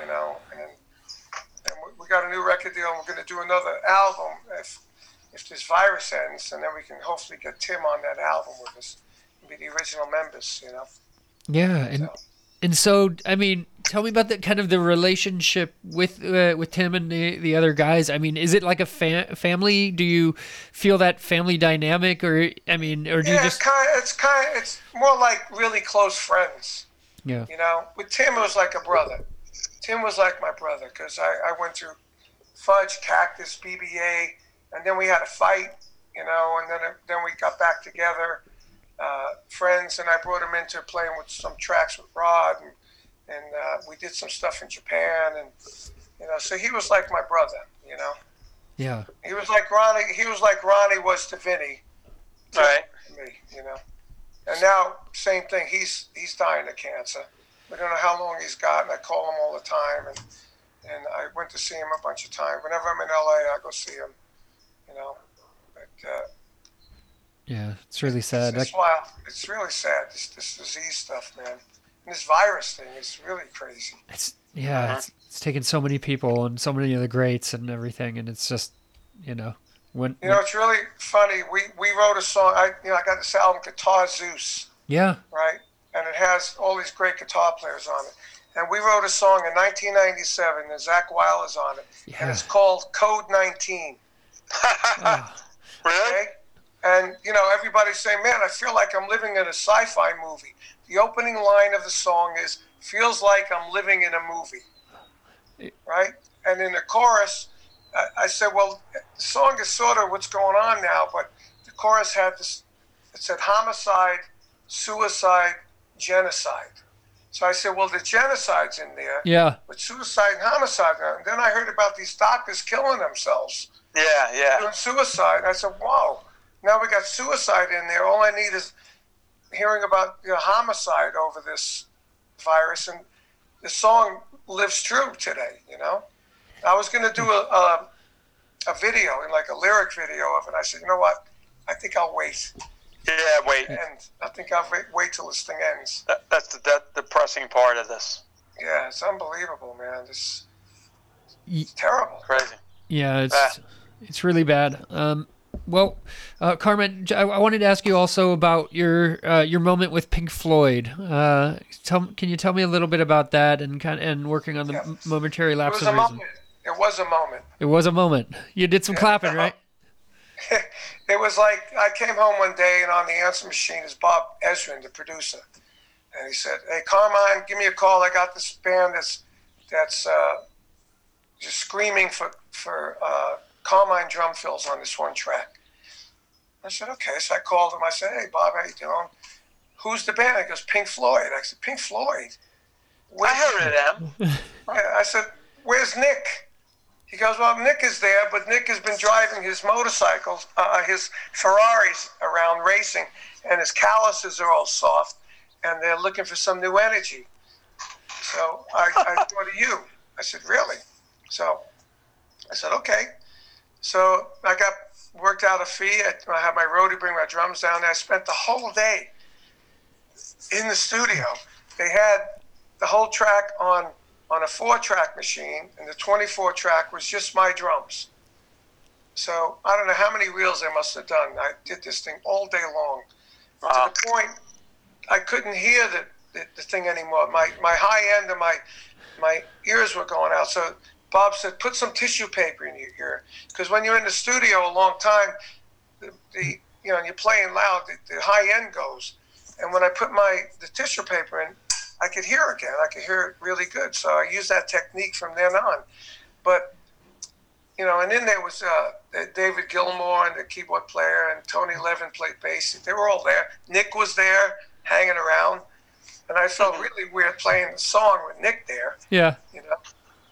you know, and and we- we got a new record deal, and we're going to do another album if if this virus ends, and then we can hopefully get Tim on that album with us, and be the original members, you know. Yeah, and So- and so I mean, tell me about the kind of the relationship with uh, with Tim and the, the other guys. I mean, is it like a fa- family? Do you feel that family dynamic, or I mean, or do you just it's kind of, it's kind of, it's more like really close friends. yeah You know, with Tim, it was like a brother. Tim was like my brother because I, I went through Fudge, Cactus, BBA, and then we had a fight, you know, and then then we got back together, uh, friends, and I brought him into playing with some tracks with Rod, and and uh, we did some stuff in Japan, and you know, so he was like my brother, you know. yeah He was like Ronnie. He was like Ronnie was to Vinny Right. me, you know. And now, same thing. He's he's dying of cancer. We don't know how long he's got, and I call him all the time. And and I went to see him a bunch of times. Whenever I'm in LA, I go see him. You know, but uh, yeah it's really sad. it's, it's wild. It's really sad. This this disease stuff, man. And this virus thing is really crazy. It's yeah, it's, it's taken so many people and so many of the greats and everything, and it's just you know when, You know, it's really funny. We we wrote a song. I you know I got this album, Guitar Zeus. yeah right? And it has all these great guitar players on it. And we wrote a song in 1997, and Zakk Wylde is on it, and it's called Code 19. *laughs* Ah, Really? Okay? And you know, everybody's saying, "Man, I feel like I'm living in a sci-fi movie." The opening line of the song is, "Feels like I'm living in a movie," right? And in the chorus, I, I said, "Well, the song is sort of what's going on now, but the chorus had this. It said homicide, suicide, genocide." So I said, "Well, the genocide's in there, yeah but suicide and homicide." And then I heard about these doctors killing themselves Yeah, yeah. doing suicide. And I said, wow, now we got suicide in there. All I need is hearing about you know, homicide over this virus. And the song lives true today, you know? I was going to do a, a, a video, like a lyric video of it. I said, you know what? I think I'll wait. Yeah, wait. And I think I'll wait, wait till this thing ends. That, that's the that depressing part of this. Yeah, it's unbelievable, man. This it's terrible. Crazy. yeah it's Ah. it's really bad. Um, well, uh, Carmine, I, I wanted to ask you also about your uh, your moment with Pink Floyd. Uh, tell, can you tell me a little bit about that and kind and working on the Yeah. m- momentary It lapse was of a reason? moment. It was a moment. It was a moment. You did some clapping, right? *laughs* it was like I came home one day and on the answer machine is Bob Ezrin, the producer, and he said, "Hey, Carmine, give me a call. I got this band that's that's uh, just screaming for for uh, Carmine drum fills on this one track." I said, "Okay." So I called him. I said, "Hey, Bob, how you doing? Who's the band?" He goes, "Pink Floyd." I said, "Pink Floyd." I Where's- heard of them. I I said, "Where's Nick?" He goes, "Well, Nick is there, but Nick has been driving his motorcycles, uh, his Ferraris around racing, and his calluses are all soft, and they're looking for some new energy." So I, I *laughs* thought of you. I said, really? So I said, okay. So I got worked out a fee. I, I had my roadie bring my drums down there. I spent the whole day in the studio. They had the whole track on on a four track machine, and the 24 track was just my drums. So I don't know how many reels I must have done. I did this thing all day long Wow. to the point I couldn't hear the, the, the thing anymore. My my high end of my my ears were going out. So Bob said, put some tissue paper in your ear because when you're in the studio a long time, the, the you know and you're playing loud, the, the high end goes. And when I put my the tissue paper in, I could hear again. I could hear it really good. So I used that technique from then on. But you know, and then there was uh, David Gilmour and the keyboard player, and Tony Levin played bass. They were all there. Nick was there, hanging around, and I felt really weird playing the song with Nick there. Yeah. You know,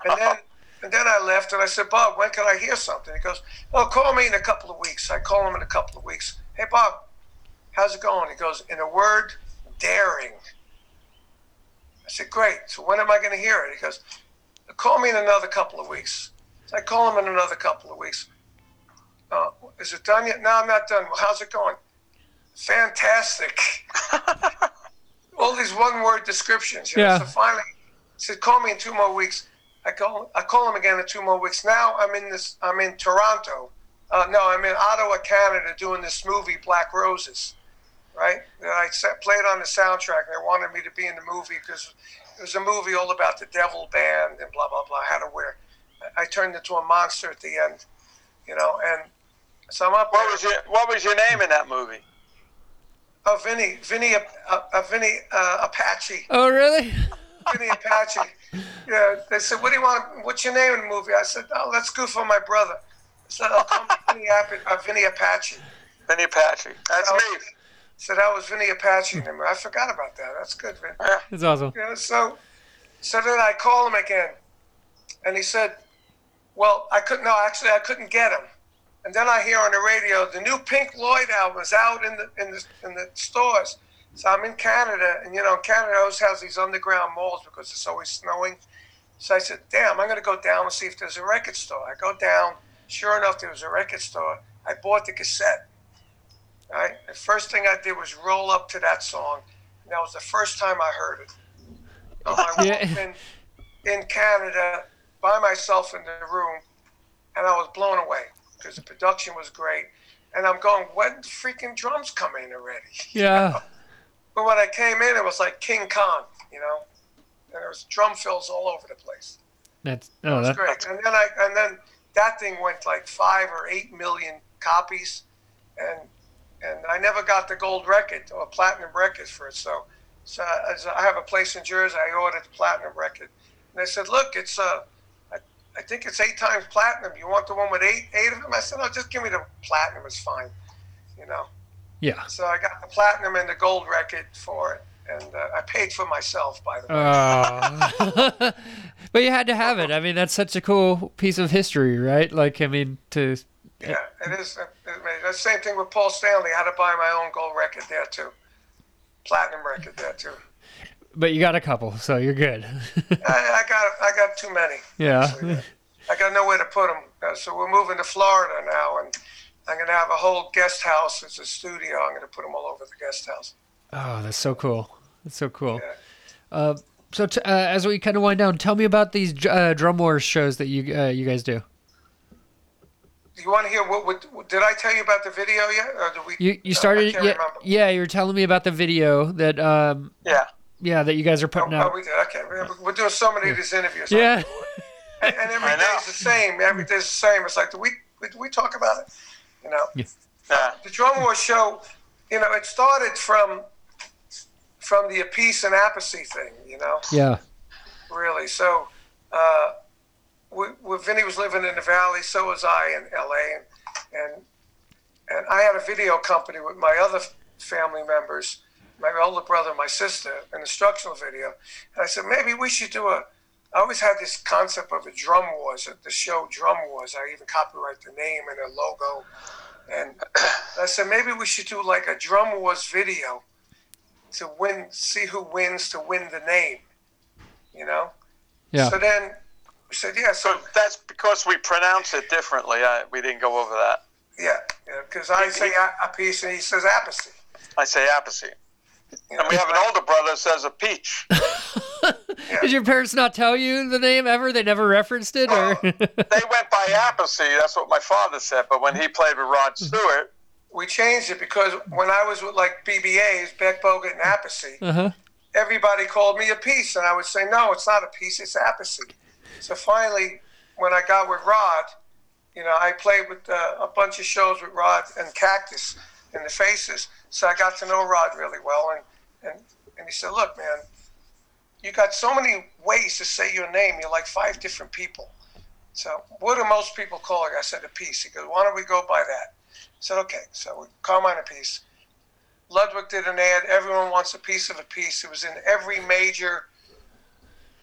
and then and then I left, and I said, Bob, when can I hear something? He goes, Oh, call me in a couple of weeks. I call him in a couple of weeks. Hey, Bob, how's it going? He goes, In a word, daring. I said, Great. So when am I going to hear it? He goes, Call me in another couple of weeks. So I call him in another couple of weeks. Uh, is it done yet? No, I'm not done. Well, how's it going? Fantastic. *laughs* All these one-word descriptions. You know? Yeah. So finally, he said, "Call me in two more weeks." I call. I call him again in two more weeks. Now I'm in this. I'm in Toronto. Uh, no, I'm in Ottawa, Canada, doing this movie Black Roses. Right? And I set, played on the soundtrack. They wanted me to be in the movie because it was a movie all about the devil band and blah blah blah. How to wear. I turned into a monster at the end. You know, and so I'm up. What there. was your What was your name in that movie? Oh, Vinny, Vinny, uh, uh, Vinny uh, Apache, Oh, really? Vinny Apache. Yeah, they said, "What do you want? What's your name in the movie?" I said, "Oh, let's goof on my brother." I said, "I'll call me Vinny, App- uh, Vinny Apache." Vinny Apache. That's I me. was- Said I was Vinny Apache. And I forgot about that. That's good, Vin. That's awesome. You know, so, so then I call him again, and he said, "Well, I couldn't. No, actually, I couldn't get him." And then I hear on the radio the new Pink Floyd album is out in the in the in the stores. So I'm in Canada, and you know, Canada always has these underground malls because it's always snowing. So I said, "Damn, I'm gonna go down and see if there's a record store." I go down. Sure enough, there was a record store. I bought the cassette. Right. The first thing I did was roll up to that song. And that was the first time I heard it. My *laughs* Yeah. Walkman in Canada by myself in the room, and I was blown away because the production was great. And I'm going, when the freaking drums come in already? *laughs* Yeah. But when I came in, it was like King Kong, you know, and there was drum fills all over the place. That's oh, was that, great. And then I and then that thing went like five or eight million copies, and and I never got the gold record or platinum record for it. So so as I have a place in Jersey, I ordered the platinum record, and they said, look, it's uh, I, I think it's eight times platinum. You want the one with eight eight of them? I said, no, just give me the platinum. It's fine, you know. Yeah. So I got the platinum and the gold record for it, and uh, I paid for myself, by the way. Oh. *laughs* but you had to have it. I mean, that's such a cool piece of history, right? Like, I mean, to Yeah, it is. The same thing with Paul Stanley. I had to buy my own gold record there too, platinum record there too. but you got a couple, so you're good. *laughs* I, I got I got too many. yeah. I got nowhere to put them. Uh, so we're moving to Florida now, and I'm gonna have a whole guest house. It's a studio. I'm gonna put them all over the guest house. Oh, that's so cool. That's so cool. Yeah. Uh, so t- uh, as we kind of wind down, tell me about these uh, drum wars shows that you uh, you guys do. Do you want to hear what, what? Did I tell you about the video yet, or did we? You you started I can't yeah remember. yeah you were telling me about the video that um Yeah. yeah that you guys are putting Oh, out. we did. Okay, we're- we're doing so many of these interviews. Yeah. and, and every *laughs* I know. the same. Every day's the same. It's like, do we, did we talk about it? You know, Yeah. the Drum War show, you know, it started from from the peace and apathy thing. You know, Yeah. really. So, uh, we, we, Vinny was living in the valley. So was I in L.A. and and and I had a video company with my other family members, my older brother, my sister, an instructional video. And I said maybe we should do a. I always had this concept of a drum wars, at the show Drum Wars. I even copyright the name and the logo. And I said maybe we should do like a drum wars video to win, see who wins to win the name. You know. Yeah. So then we said, yeah. So So that's because we pronounce it differently. I, we didn't go over that. yeah, because I say a, a piece and he says apathy. I say apathy. And we have an older brother that says a peach. *laughs* Did your parents not tell you the name ever? They never referenced it, or They went by apathy. That's what my father said. But when he played with Rod Stewart, we changed it because when I was with like BBAs, Beck Bogert and Apathy, uh-huh. everybody called me a piece, and I would say, no, it's not a piece, it's apathy. So finally, when I got with Rod, you know, I played with uh, a bunch of shows with Rod and Cactus in the Faces, so I got to know Rod really well, and and and he said, look, man, you got so many ways to say your name. You're like five different people. So what do most people call it? I said a piece. He goes, why don't we go by that? I said, okay. So we Carmine a piece. Ludwig did an ad. Everyone wants a piece of a piece. It was in every major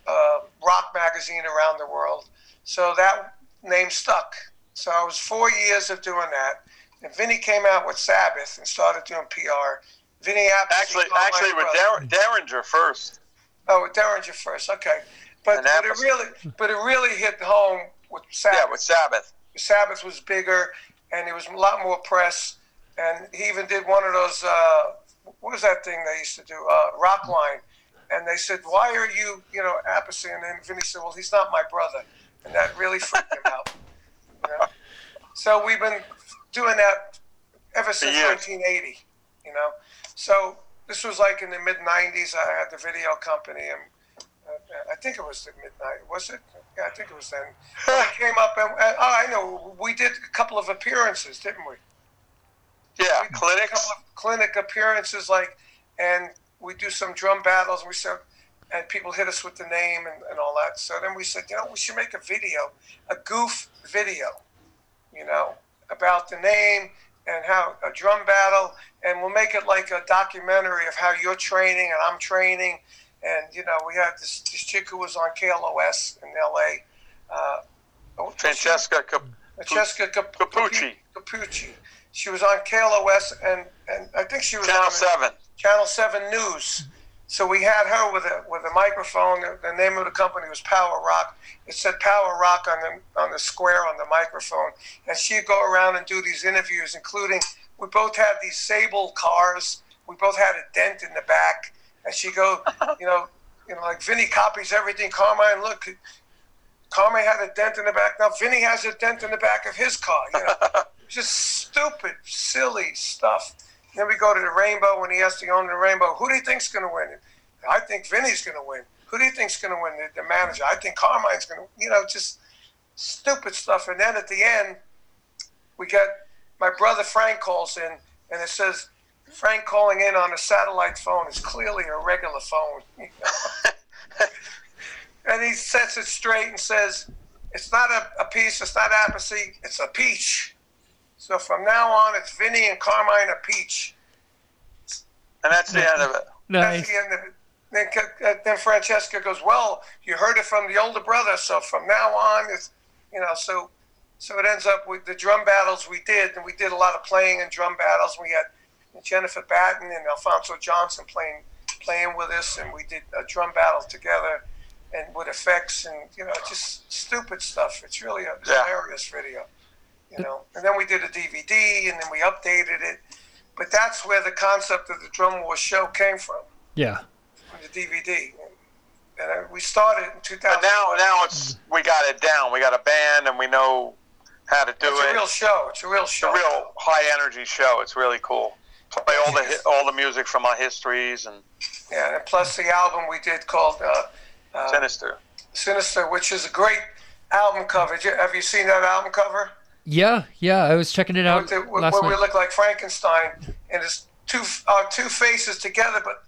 uh, rock magazine around the world. So that name stuck. So I was four years of doing that. And Vinny came out with Sabbath and started doing PR. Vinny actually, actually with brother. Derringer first. Oh, with Derringer first. Okay, but, but it really, but it really hit home with Sabbath. Yeah, with Sabbath. Sabbath was bigger, and there was a lot more press. And he even did one of those. Uh, what was that thing they used to do? Uh, Rockline. And they said, "Why are you, you know, Appice?" And then Vinny said, "Well, he's not my brother," and that really freaked him out. You know? So we've been doing that ever since years. 1980. You know, so this was like in the mid 90s. I had the video company, and uh, I think it was the midnight. Was it? Yeah, I think it was then. *laughs* We came up, and, and oh, I know. We did a couple of appearances, didn't we? Yeah, We A couple of clinic appearances, like, and we do some drum battles. And we said, and people hit us with the name and, and all that. So then we said, you know, we should make a video, a goof video, you know, about the name and how a drum battle, and we'll make it like a documentary of how you're training and I'm training. And you know, we had this, this chick who was on KLOS in LA, uh, Francesca Cap- Francesca Cap- Capucci. Capucci. She was on KLOS, and, and I think she was Channel on 7. Channel Seven News. So we had her with a with a microphone. The, the name of the company was Power Rock. It said Power Rock on the on the square on the microphone, and she'd go around and do these interviews, including we both had these Sable cars. We both had a dent in the back, and she go, *laughs* you know, you know, like Vinny copies everything. Carmine, look, Carmine had a dent in the back. Now Vinny has a dent in the back of his car. You know, *laughs* just stupid, silly stuff. Then we go to the Rainbow when he has to own the Rainbow. Who do you think's going to win? I think Vinny's going to win. Who do you think's going to win? The, the manager. I think Carmine's going to. You know, just stupid stuff. And then at the end, we got my brother Frank calls in, and it says Frank calling in on a satellite phone is clearly a regular phone. *laughs* and he sets it straight and says, "It's not a, a piece. It's not apathy. It's a peach." So from now on, it's Vinny and Carmine a peach. And that's the end of it. nice. That's the end of it. Then, uh, then Francesca goes, "Well, you heard it from the older brother, so from now on, it's you know." So, so it ends up with the drum battles we did, and we did a lot of playing and drum battles. We had Jennifer Batten and Alphonso Johnson playing playing with us, and we did a drum battle together, and with effects and you know just stupid stuff. It's really a Yeah. hilarious video, you know. And then we did a DVD, and then we updated it. But that's where the concept of the Drum War show came from Yeah. from the DVD. And uh, we started in 2000. But now, now it's we got it down. We got a band, and we know how to do it. it's a real show. It's a real show. It's a real high energy show. It's really cool. Play all the all the music from our histories and Yeah, and plus the album we did called uh, uh, Sinister. Sinister, which is a great album cover. Have you seen that album cover? Yeah, yeah. I was checking it out With the- where last we look like Frankenstein, and it's two uh, two faces together, but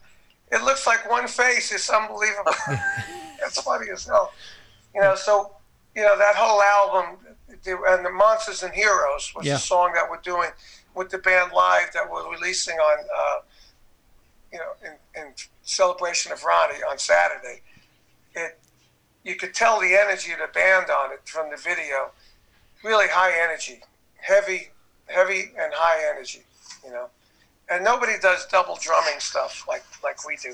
it looks like one face. It's unbelievable. *laughs* *laughs* it's funny as hell. You know, so you know that whole album, and the Monsters and Heroes was Yeah. the song that we're doing with the band live that we're releasing on, uh, you know, in, in celebration of Ronnie on Saturday. It you could tell the energy of the band on it from the video. Really high energy, heavy, heavy and high energy. You know, and nobody does double drumming stuff like like we do.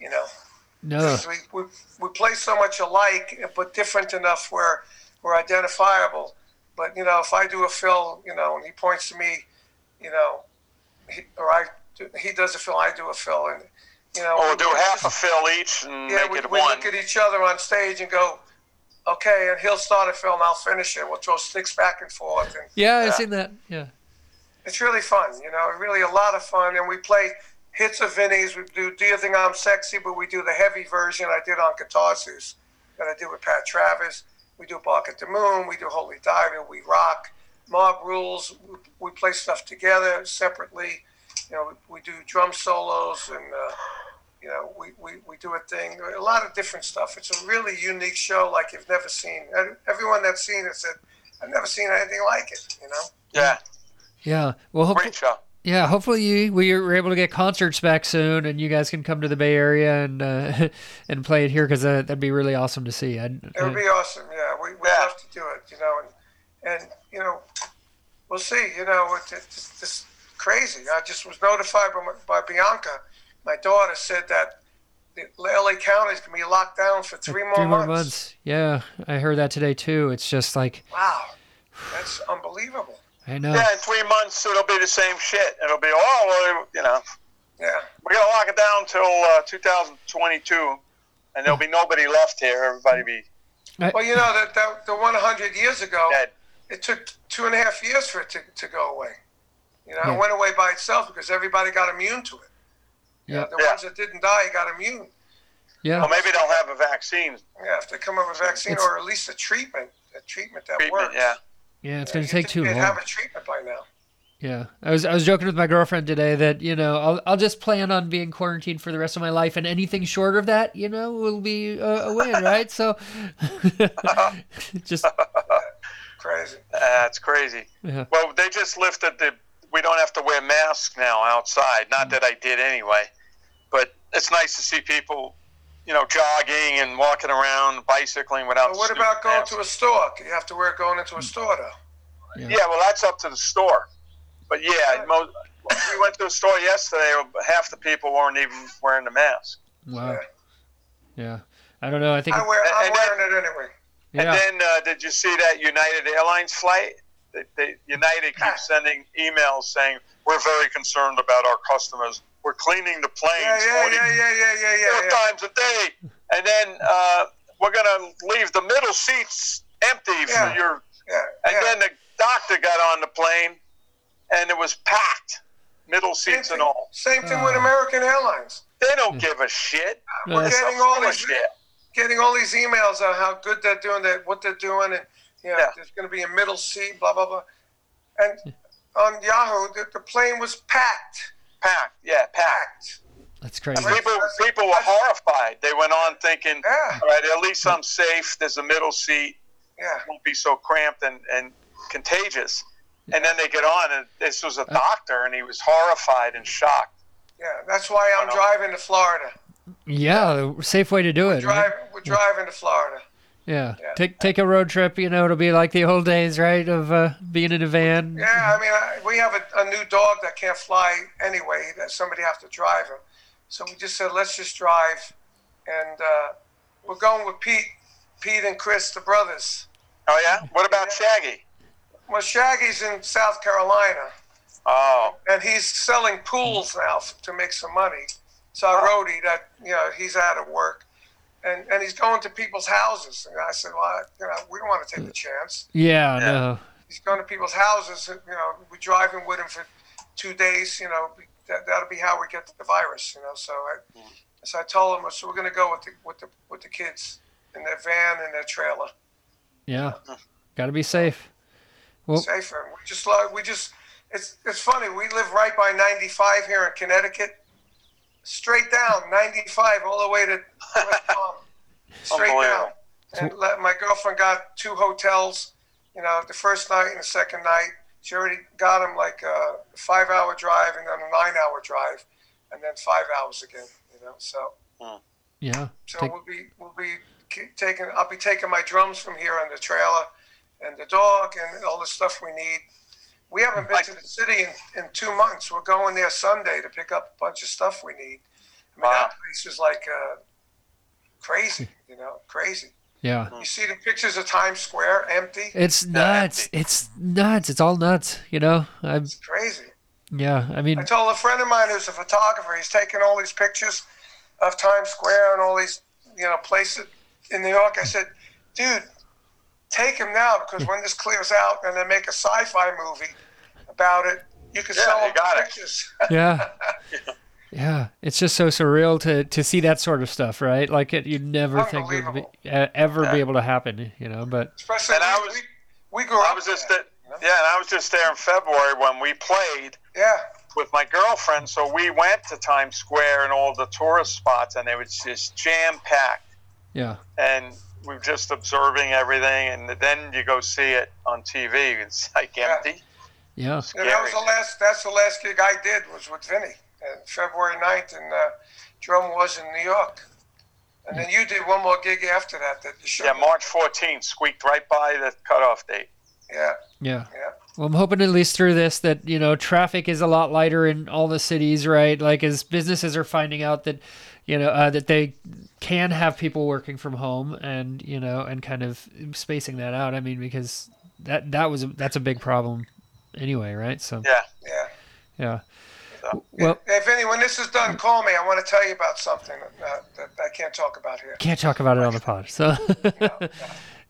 You know, No. We, we, we play so much alike, but different enough where we're identifiable. But you know, if I do a fill, you know, and he points to me, you know, he, or I, do, he does a fill, I do a fill, and you know, Or we'll do we- half a fill each and yeah, make we, it we one. look at each other on stage and go, okay, and he'll start a film, I'll finish it. We'll throw sticks back and forth, and Yeah, I've seen that. Yeah. it's really fun. You know, really a lot of fun. And we play hits of Vinny's. We do Do You Think I'm Sexy, but we do the heavy version I did on Guitar that I did with Pat Travers. We do Bark at the Moon. We do Holy Diver. We rock. Mob Rules. We, we play stuff together separately. You know, we, we do drum solos and, uh, you know, we, we, we do a thing, a lot of different stuff. It's a really unique show like you've never seen. Everyone that's seen it said, I've never seen anything like it, you know? Yeah, Yeah. Well, hopefully, great show. yeah. Hopefully, you we are able to get concerts back soon, and you guys can come to the Bay Area and uh, *laughs* and play it here because uh, that'd be really awesome to see. I'd, It would be awesome. Yeah, we, we'd Yeah. love to do it. You know, and and you know, we'll see. You know, it's, it's, it's crazy. I just was notified by, my, by Bianca, my daughter, said that the LA County is going to be locked down for three more Three more months. months. Yeah, I heard that today too. It's just like Wow, that's unbelievable. I know. Yeah, in three months it'll be the same shit. It'll be oh well, you know, Yeah, we're gonna lock it down till uh, 2022, and there'll be nobody left here. Everybody be well, you know that, that the 100 years ago, dead. it took two and a half years for it to, to go away. You know, Yeah. it went away by itself because everybody got immune to it. Yeah. The Yeah. ones that didn't die got immune. Yeah. Well, maybe they'll have a vaccine Yeah, if they come up with a vaccine It's- or at least a treatment, a treatment that treatment. works. Yeah, Yeah. It's gonna take think too long. have a treatment by now. Yeah, I was I was joking with my girlfriend today that you know I'll I'll just plan on being quarantined for the rest of my life, and anything short of that, you know, will be a, a win, *laughs* right? So, *laughs* just Crazy. that's crazy. yeah, Well, they just lifted the. We don't have to wear masks now outside. Not mm. that I did anyway, but it's nice to see people, you know, jogging and walking around, bicycling without. But what about going masks. to a store? You have to wear going into a store, though. Yeah, well, that's up to the store. But yeah, most, we went to a store yesterday. Half the people weren't even wearing the mask. wow, yeah. I don't know. I think I wear, I'm And then- wearing it anyway. yeah, And then, uh, did you see that United Airlines flight? They, they, United keeps sending emails saying we're very concerned about our customers. We're cleaning the planes Yeah, yeah, 40 yeah, yeah, yeah, yeah, yeah. four yeah. times a day, and then uh, we're gonna leave the middle seats empty Yeah. for your. yeah, And then the doctor got on the plane, and it was packed, middle Same seats and all. same thing Ah. with American Airlines. They don't give a shit. Yeah. It's Getting so all full these- shit. Getting all these emails on how good they're doing, that what they're doing, and you know, Yeah. there's going to be a middle seat, blah blah blah. And on Yahoo, the, the plane was packed, Packed, yeah, packed. packed. that's crazy. People, people were horrified. They went on thinking, Yeah, all right, at least I'm safe. There's a middle seat. yeah. won't be so cramped and, and contagious. And then they get on, and this was a uh, doctor, and he was horrified and shocked. Yeah, that's why I'm driving to Florida. Yeah, safe way to do it. right? We're driving to Florida. Yeah. Yeah. take take a road trip. You know, it'll be like the old days, right? Of uh, being in a van. Yeah, I mean, I, we have a, a new dog that can't fly anyway. That somebody has to drive him. So we just said, let's just drive, and uh, we're going with Pete, Pete and Chris, the brothers. Oh yeah. What about Shaggy? Well, Shaggy's in South Carolina, Oh, and he's selling pools now to make some money. So I wrote he that you know he's out of work, and and he's going to people's houses. And I said, well, you know, we don't want to take the chance. Yeah, Yeah. no. he's going to people's houses. and, You know, we're driving with him for two days. You know, that, that'll be how we get the virus. You know, so I, so I told him, so we're going to go with the with the with the kids in their van and their trailer, Yeah, got to be safe. Well, safer. We just love, we just it's it's funny. We live right by 95 here in Connecticut, straight down 95 all the way to West Palm, straight *laughs* down. And let, my girlfriend got two hotels. You know, the first night and the second night. She already got them like a five-hour drive and then a nine-hour drive, and then five hours again. You know, so hmm. yeah. so Take- we'll be we'll be taking. I'll be taking my drums from here on the trailer, and the dog and all the stuff we need. We haven't been to the city in, in two months. We're going there Sunday to pick up a bunch of stuff we need. I mean, Wow. that place is like uh, crazy. *laughs* You know, crazy. Yeah. You see the pictures of Times Square empty. It's nuts. It's nuts. It's all nuts. You know. I'm. It's crazy. Yeah. I mean. I told a friend of mine who's a photographer, he's taking all these pictures of Times Square and all these, you know, places in New York. I said, dude, take them now because when this clears out and they make a sci-fi movie about it, you can Yeah, sell you them got it. pictures. Yeah. *laughs* Yeah, it's just so surreal to, to see that sort of stuff, right? Like it, you'd never think it would be, Unbelievable. uh, ever be able to happen, you know. But Especially And I was- we, we grew I was with just that, at, you know? yeah, and I was just there in February when we played Yeah. with my girlfriend. So we went to Times Square and all the tourist spots, and it was just jam packed. yeah, And we were just observing everything, and then you go see it on TV. It's like empty. yeah, Yeah, that was the last. That's the last gig I did was with Vinny, and February 9th, and uh, drum was in New York. And then you did one more gig after that. That you showed. Yeah, me. March 14th squeaked right by the cutoff date. Yeah, yeah. yeah. Well, I'm hoping at least through this that you know traffic is a lot lighter in all the cities, right? Like as businesses are finding out that you know uh, that they can have people working from home, and you know, and kind of spacing that out. I mean, because that that was a, that's a big problem anyway, right? So Yeah. Yeah. yeah. So, Well, Hey, Vinny, when this is done, call me. I want to tell you about something uh, that I can't talk about here. can't talk about it on the pod. So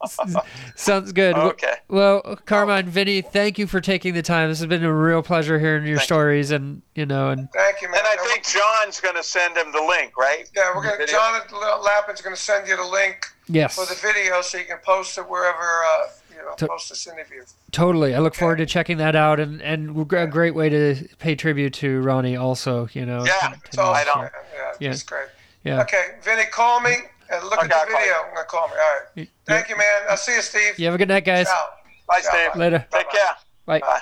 *laughs* sounds good. Okay. Well, Carmine, Vinny, thank you for taking the time. This has been a real pleasure hearing your Thank you. stories, and you know, and Thank you, man. and I think John's going to send him the link, right? Yeah, we're gonna. John Lappin's gonna send you the link yes, for the video so you can post it wherever uh, you know To- post this interview. totally. I look forward to checking that out, and and a great way to pay tribute to Ronnie, also. You know. Yeah, to- to It's all I don't- Yeah, Yeah. it's great. Yeah. Okay, Vinny, call me and look Okay, at I'll the video. I'm gonna call me. All right. Thank you, man. I'll see you, Steve. You have a good night, guys. Ciao. Bye, Ciao, Steve. bye. Later. Take Bye-bye. care. Bye. Bye.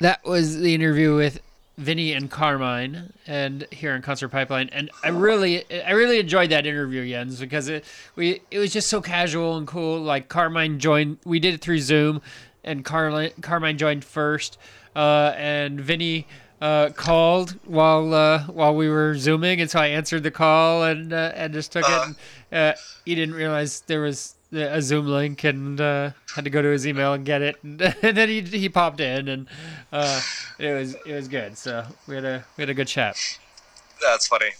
That was the interview with Vinny and Carmine, and here in Concert Pipeline, and I really, I really enjoyed that interview, Jens, because it we it was just so casual and cool. Like Carmine joined, we did it through Zoom, and Carmine Carmine joined first, uh, and Vinny uh, called while uh, while we were zooming, and so I answered the call and uh, and just took it. And, uh, he didn't realize there was a Zoom link and uh, had to go to his email and get it, and, *laughs* and then he he popped in, and uh, it was it was good. So we had a we had a good chat. That's funny.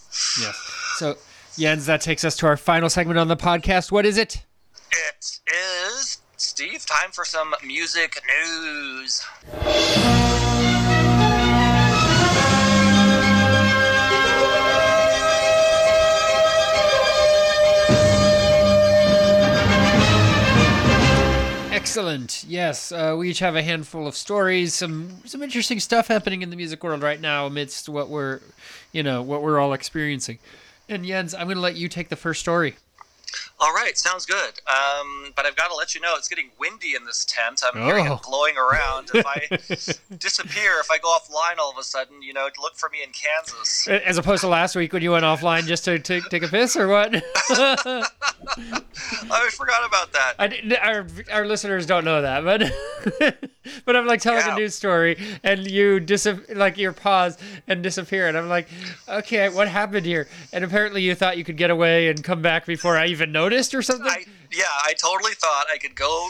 Yeah. So Jens, that takes us to our final segment on the podcast. What is it? It is Steve. Time for some music news. Excellent. Yes, uh, we each have a handful of stories, some some interesting stuff happening in the music world right now amidst what we're, you know, what we're all experiencing. And Jens, I'm going to let you take the first story. All right, sounds good. Um, but I've got to let you know it's getting windy in this tent. I'm hearing Oh. it blowing around. If I *laughs* disappear, if I go offline all of a sudden, you know, look for me in Kansas. As opposed to last week when you went offline just to take take a piss or what? *laughs* I forgot about that. I, our our listeners don't know that, but *laughs* but I'm like telling Yeah. a news story and you dis like you pause and disappear, and I'm like, okay, what happened here? And apparently you thought you could get away and come back before I even noticed or something. I yeah, I totally thought I could go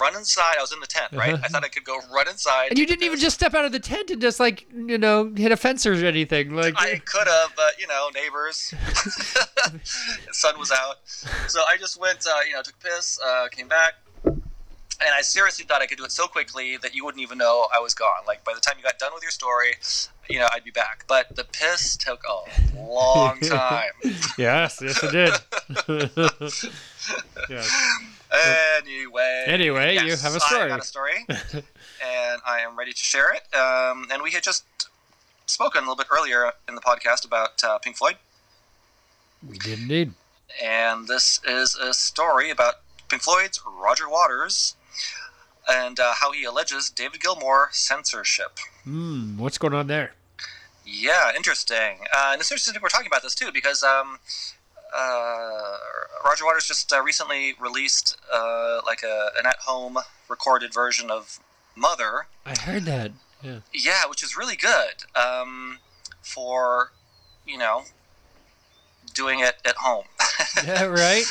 run inside. I was in the tent, right? I thought I could go run inside. and you didn't even just step out of the tent and just like you know hit a fence or anything. Like I *laughs* could have, but you know, neighbors. *laughs* sun was out, so I just went. Uh, you know, took a piss, uh, came back, and I seriously thought I could do it so quickly that you wouldn't even know I was gone. Like by the time you got done with your story, you know, I'd be back. But the piss took a long *laughs* time. yes, yes, it did. *laughs* yes. anyway. Anyway, you have a I story. got a story, *laughs* and I am ready to share it. Um, and we had just spoken a little bit earlier in the podcast about uh, Pink Floyd. We did indeed. and this is a story about Pink Floyd's Roger Waters and uh, how he alleges David Gilmour censorship. Hmm, what's going on there? Yeah, interesting. Uh, and it's interesting we're talking about this too because um, uh, Roger Waters just uh, recently released uh, like a, an at-home recorded version of Mother. I heard that. Yeah. Yeah, which is really good um, for you know doing it at home. *laughs* Yeah, right.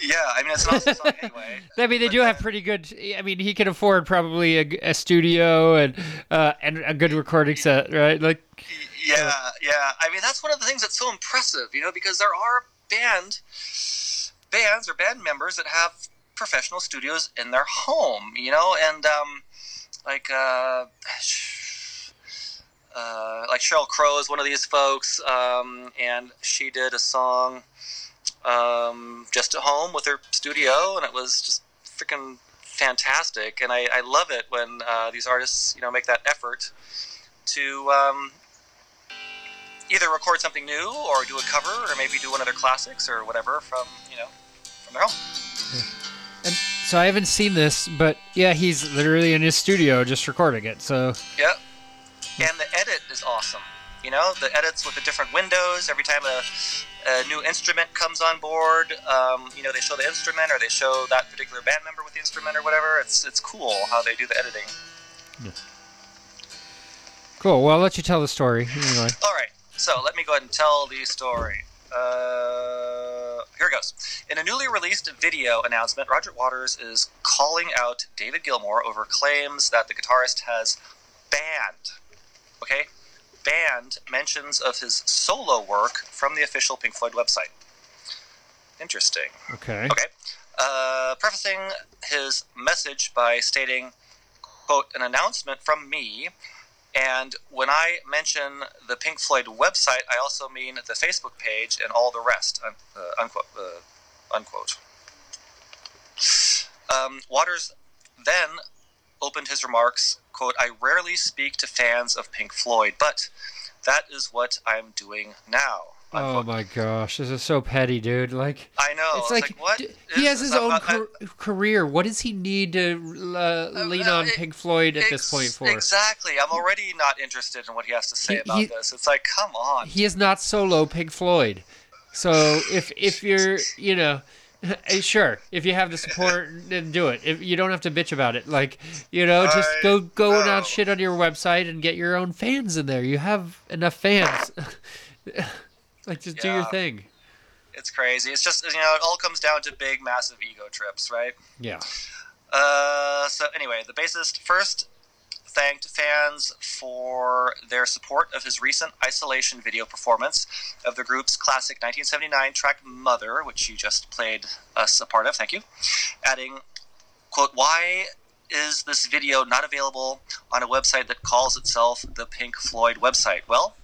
Yeah, I mean it's an awesome song anyway. *laughs* I mean, they But do have pretty good. I mean, he can afford probably a, a studio and uh, and a good recording set, right? Like, Yeah, yeah. I mean, that's one of the things that's so impressive, you know, because there are band bands or band members that have professional studios in their home, you know, and um, like uh, *sighs* uh, like Sheryl Crow is one of these folks, um, and she did a song um, just at home with her studio, and it was just freaking fantastic. And I, I love it when uh, these artists, you know, make that effort to um, either record something new or do a cover or maybe do one of their classics or whatever from you know from their home. and so I haven't seen this, but yeah, he's literally in his studio just recording it. So Yeah, and the edit is awesome. You know, the edits with the different windows. Every time a, a new instrument comes on board, um, you know, they show the instrument or they show that particular band member with the instrument or whatever. It's it's cool how they do the editing. cool. Well, I'll let you tell the story anyway. All right, so let me go ahead and tell the story. Uh, here it goes. In a newly released video announcement, Roger Waters is calling out David Gilmour over claims that the guitarist has banned, okay, banned mentions of his solo work from the official Pink Floyd website. Interesting. Okay. Okay. Uh, prefacing his message by stating, quote, an announcement from me. And when I mention the Pink Floyd website, I also mean the Facebook page and all the rest, un- uh, unquote. Uh, unquote. Um, Waters then opened his remarks, quote, I rarely speak to fans of Pink Floyd, but that is what I'm doing now. Oh my gosh, this is so petty, dude. Like, I know. it's It's like, what? d- he has his own I- I- career. What does he need to uh, lean uh, on it- Pink Floyd at this point for? Exactly. I'm already not interested in what he has to say He- about he- this. It's like, come on. he is not solo Pink Floyd. So if if *laughs* you're you know *laughs* sure if you have the support then do it. If you don't have to bitch about it, like you know just I go go and know. out shit on your website and get your own fans in there. You have enough fans. *laughs* like just do your thing. It's crazy. It's just, you know, it all comes down to big, massive ego trips, right? Yeah. Uh, so anyway, the bassist first thanked fans for their support of his recent isolation video performance of the group's classic 1979 track "Mother," which you just played us a part of. Thank you. Adding, "quote Why is this video not available on a website that calls itself the Pink Floyd website?" Well.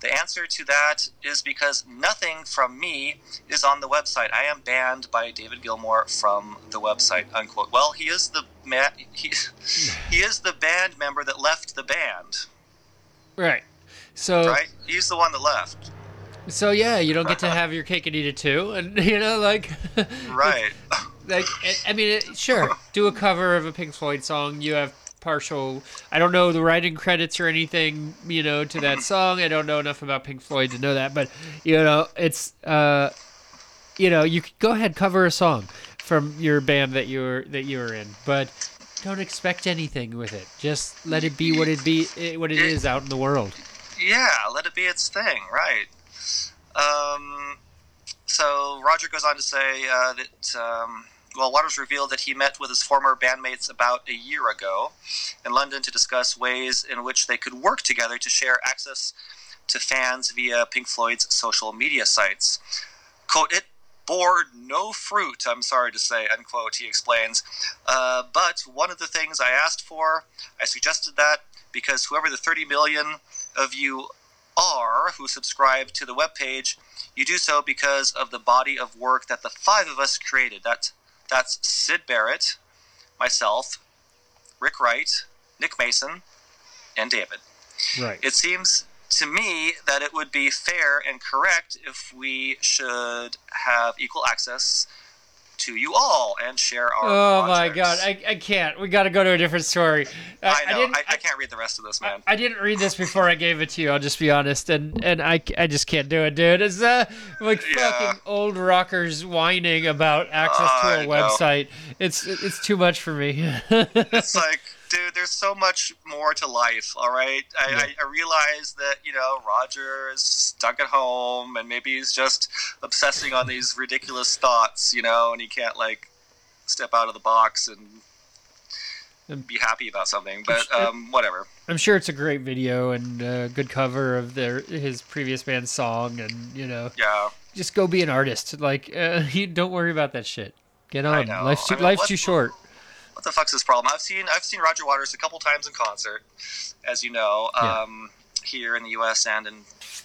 The answer to that is because nothing from me is on the website. I am banned by David Gilmour from the website. Unquote. Well, he is the man. He, *laughs* he is the band member that left the band, Right. So right? He's the one that left, so yeah, you don't get to *laughs* have your cake and eat it too, and you know like *laughs* right? like I mean, it, sure, do a cover of a Pink Floyd song. You have partial. I don't know the writing credits or anything, you know, to that song. I don't know enough about Pink Floyd to know that, but you know, it's uh, you know, you could go ahead cover a song from your band that you were that you were in, but don't expect anything with it. Just let it be what it be, eh, what it is out in the world. Yeah, let it be its thing, right? Um, so Roger goes on to say uh, that um, well, Waters revealed that he met with his former bandmates about a year ago in London to discuss ways in which they could work together to share access to fans via Pink Floyd's social media sites. Quote, it bore no fruit, I'm sorry to say, unquote, he explains. Uh, but one of the things I asked for, I suggested that because whoever the 30 million of you are who subscribe to the webpage, you do so because of the body of work that the five of us created. That, that's Syd Barrett, myself, Rick Wright, Nick Mason, and David. Right. It seems to me that it would be fair and correct if we should have equal access to you all and share our. Oh my god, I, I can't. We got to go to a different story. I know. I, didn't, I, can't read the rest of this, man. I didn't read this before I gave it to you. I'll just be honest, and and I, I just can't do it, dude. It's uh like Yeah. fucking old rockers whining about access I to a know. website. It's it's too much for me. *laughs* it's like, dude, there's so much more to life. All right, I, Yeah. I, I realize that you know Roger is stuck at home, and maybe he's just obsessing on these ridiculous thoughts, you know, and he can't like step out of the box and And- be happy about something. But um, whatever. I'm sure it's a great video and a good cover of their his previous band's song, and you know, Yeah. just go be an artist. Like, uh, *laughs* you don't worry about that shit. Get on. Life's too, I mean, life's too short. What the fuck's this problem? I've seen I've seen Roger Waters a couple times in concert, as you know, Yeah. um, here in the U.S. and in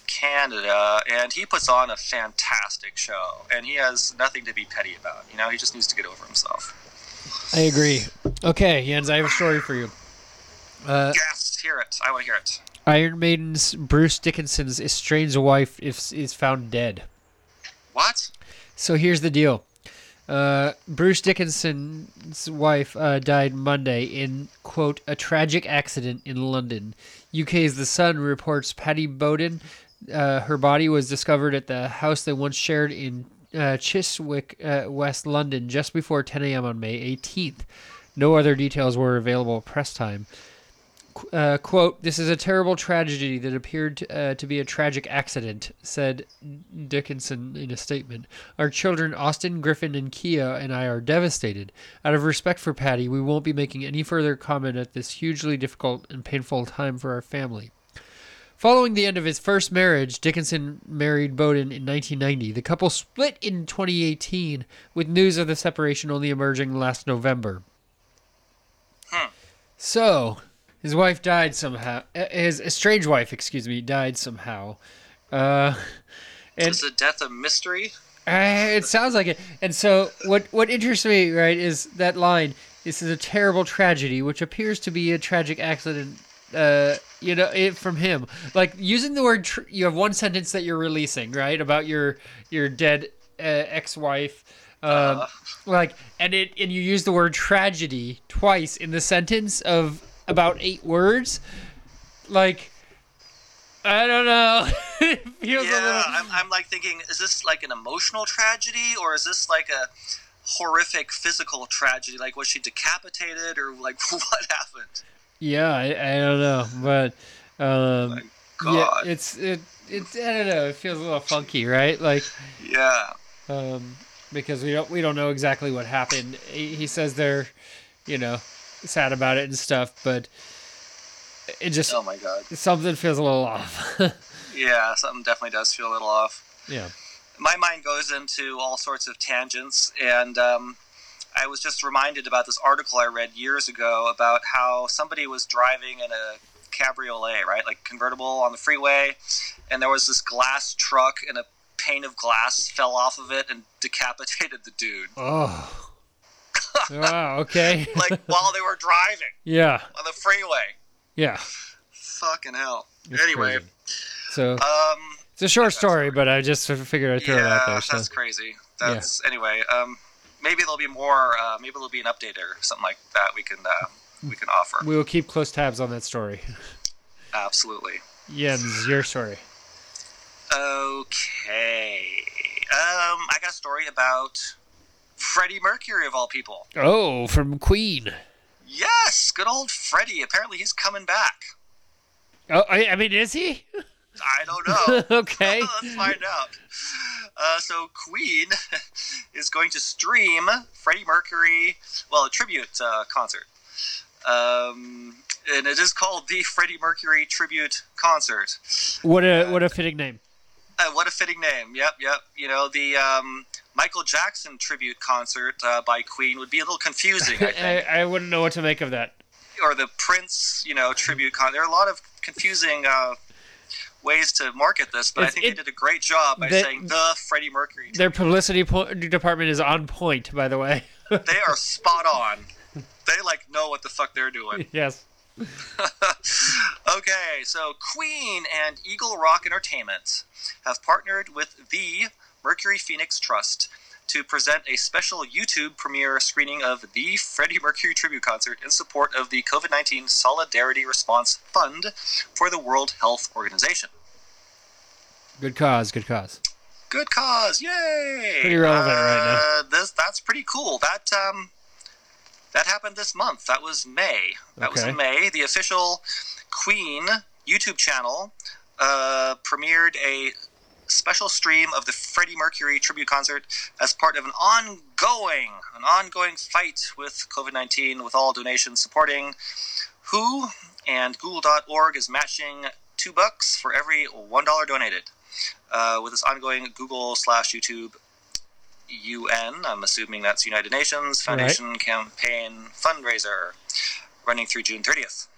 Canada, and he puts on a fantastic show, and he has nothing to be petty about. You know, he just needs to get over himself. I agree. Okay, Jens, I have a story for you. Uh, Yes, hear it. I want to hear it. Iron Maiden's Bruce Dickinson's estranged wife is, is found dead. What? So here's the deal. Uh, Bruce Dickinson's wife uh, died Monday in, quote, a tragic accident in London. UK's The Sun reports Paddy Bowden. Uh, her body was discovered at the house they once shared in uh, Chiswick, uh, West London, just before 10 a.m. on May 18th. No other details were available at press time. Uh, quote, this is a terrible tragedy that appeared to, uh, to be a tragic accident, said Dickinson in a statement. Our children, Austin, Griffin, and Kia, and I are devastated. Out of respect for Paddy, we won't be making any further comment at this hugely difficult and painful time for our family. Following the end of his first marriage, Dickinson married Bowden in 1990. The couple split in 2018, with news of the separation only emerging last November. So, his wife died somehow. uh, His estranged wife, excuse me, died somehow. Uh, and Is the death a mystery? uh, it sounds like it. And so, what what interests me, right, is that line. This is a terrible tragedy, which appears to be a tragic accident. Uh, you know, it, from him, like using the word. Tr- you have one sentence that you're releasing, right, about your your dead uh, ex-wife. Um, like, and it and you use the word tragedy twice in the sentence of about eight words. Like, I don't know. *laughs* it feels a Yeah, little. I'm, I'm like thinking, is this like an emotional tragedy or is this like a horrific physical tragedy? Like, was she decapitated or like *laughs* what happened? Yeah, I, I don't know, but um, yeah, God. it's it it's I don't know. It feels a little funky, right? Like Yeah. um, because we don't we don't know exactly what happened. He, he says they're, you know, sad about it and stuff, but it just Oh my God. something feels a little off. *laughs* Yeah, something definitely does feel a little off. yeah. my mind goes into all sorts of tangents and um, i was just reminded about this article i read years ago about how somebody was driving in a cabriolet right like convertible on the freeway and there was this glass truck and a pane of glass fell off of it and decapitated the dude Oh. *laughs* wow. Okay. *laughs* like while they were driving yeah. on the freeway Yeah. fucking hell It's anyway crazy. So um it's a short story, but I just figured I'd throw it out there. So. that's crazy that's anyway um maybe there'll be more uh, maybe there'll be an update or something like that we can uh, we can offer We will keep close tabs on that story. *laughs* absolutely Jens, your story. okay um i got a story about freddie mercury of all people Oh, from Queen. yes good old freddie apparently he's coming back Oh, I, mean, is he? i don't know *laughs* okay. *laughs* Let's find out. Uh, so Queen *laughs* is going to stream Freddie Mercury, well, a tribute uh, concert. Um, and it is called the Freddie Mercury Tribute Concert. What a what a fitting name. Uh, what a fitting name. Yep, yep. You know, the um, Michael Jackson tribute concert uh, by Queen would be a little confusing, *laughs* I think. I, I wouldn't know what to make of that. or the Prince, you know, tribute con. There are a lot of confusing uh, ways to market this, but I think it- they did a great job by they- saying the Freddie Mercury. Their publicity po- department is on point, by the way. *laughs* they are spot on. They like know what the fuck they're doing. *laughs* yes. okay, so Queen and Eagle Rock Entertainment have partnered with the Mercury Phoenix Trust to present a special YouTube premiere screening of the Freddie Mercury tribute concert in support of the COVID 19 Solidarity Response Fund for the World Health Organization. Good cause. Good cause. Good cause, yay! Pretty relevant right Uh, This that's pretty cool. That um, That happened this month. That was May. That was in May. The official Queen YouTube channel uh, premiered a special stream of the Freddie Mercury tribute concert as part of an ongoing, an ongoing fight with COVID nineteen, with all donations supporting Who and Google.org is matching two bucks for every one dollar donated. Uh, with this ongoing Google slash YouTube UN, I'm assuming that's United Nations Foundation campaign fundraiser running through June 30th.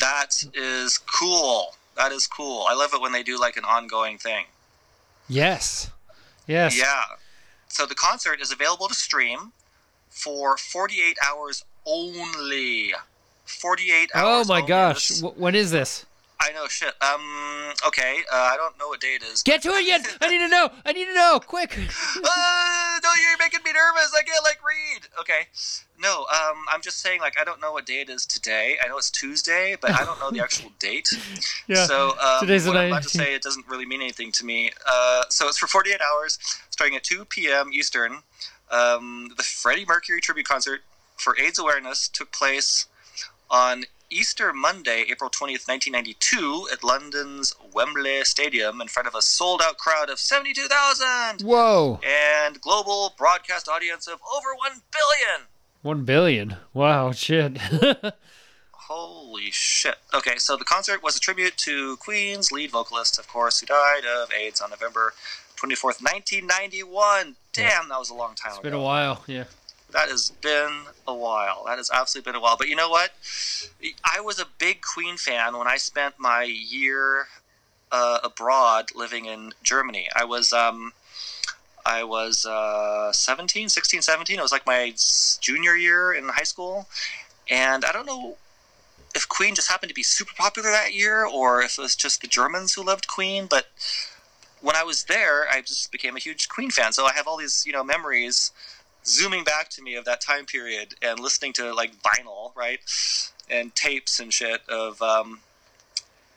That is cool. That is cool. I love it when they do like an ongoing thing. Yes. Yes. Yeah. So the concert is available to stream for 48 hours only. 48 hours. Oh my only. gosh. This- when is this? I know shit. Um. Okay. Uh, I don't know what day it is. Get to it yet. I need to know. I need to know. Quick. *laughs* uh, no, you're making me nervous. I can't like read. Okay. No. Um. I'm just saying like I don't know what day it is today. I know it's Tuesday, but I don't know the actual *laughs* date. Yeah. So um, Today's the what I'm about to say it doesn't really mean anything to me. Uh, so it's for 48 hours, starting at 2 p.m. Eastern. Um, the Freddie Mercury tribute concert for AIDS awareness took place on Easter Monday, April 20th, 1992, at London's Wembley Stadium in front of a sold-out crowd of 72,000 Whoa. and global broadcast audience of over 1 billion. One billion. Wow. Shit. *laughs* Holy shit. Okay, so the concert was a tribute to Queen's lead vocalist, of course, who died of AIDS on November 24th, 1991. Damn, that was a long time it's ago. It's been a while. Yeah. That has been a while. That has absolutely been a while. But you know what? I was a big Queen fan when I spent my year uh, abroad living in Germany. I was um, I was uh, 17, 16, 17. It was like my junior year in high school. And I don't know if Queen just happened to be super popular that year or if it was just the Germans who loved Queen, but when I was there, I just became a huge Queen fan. So I have all these, you know, memories zooming back to me of that time period and listening to like vinyl, right, and tapes and shit of um,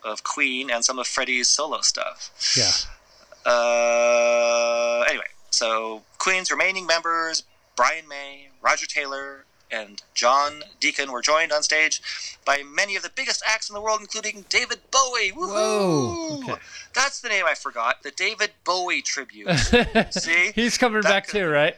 of Queen and some of Freddie's solo stuff. Yeah. Uh, anyway, so Queen's remaining members, Brian May, Roger Taylor, and John Deacon were joined on stage by many of the biggest acts in the world, including David Bowie. Woohoo! Whoa, okay. That's the name I forgot. The David Bowie tribute. *laughs* See? He's coming That back could- too, right?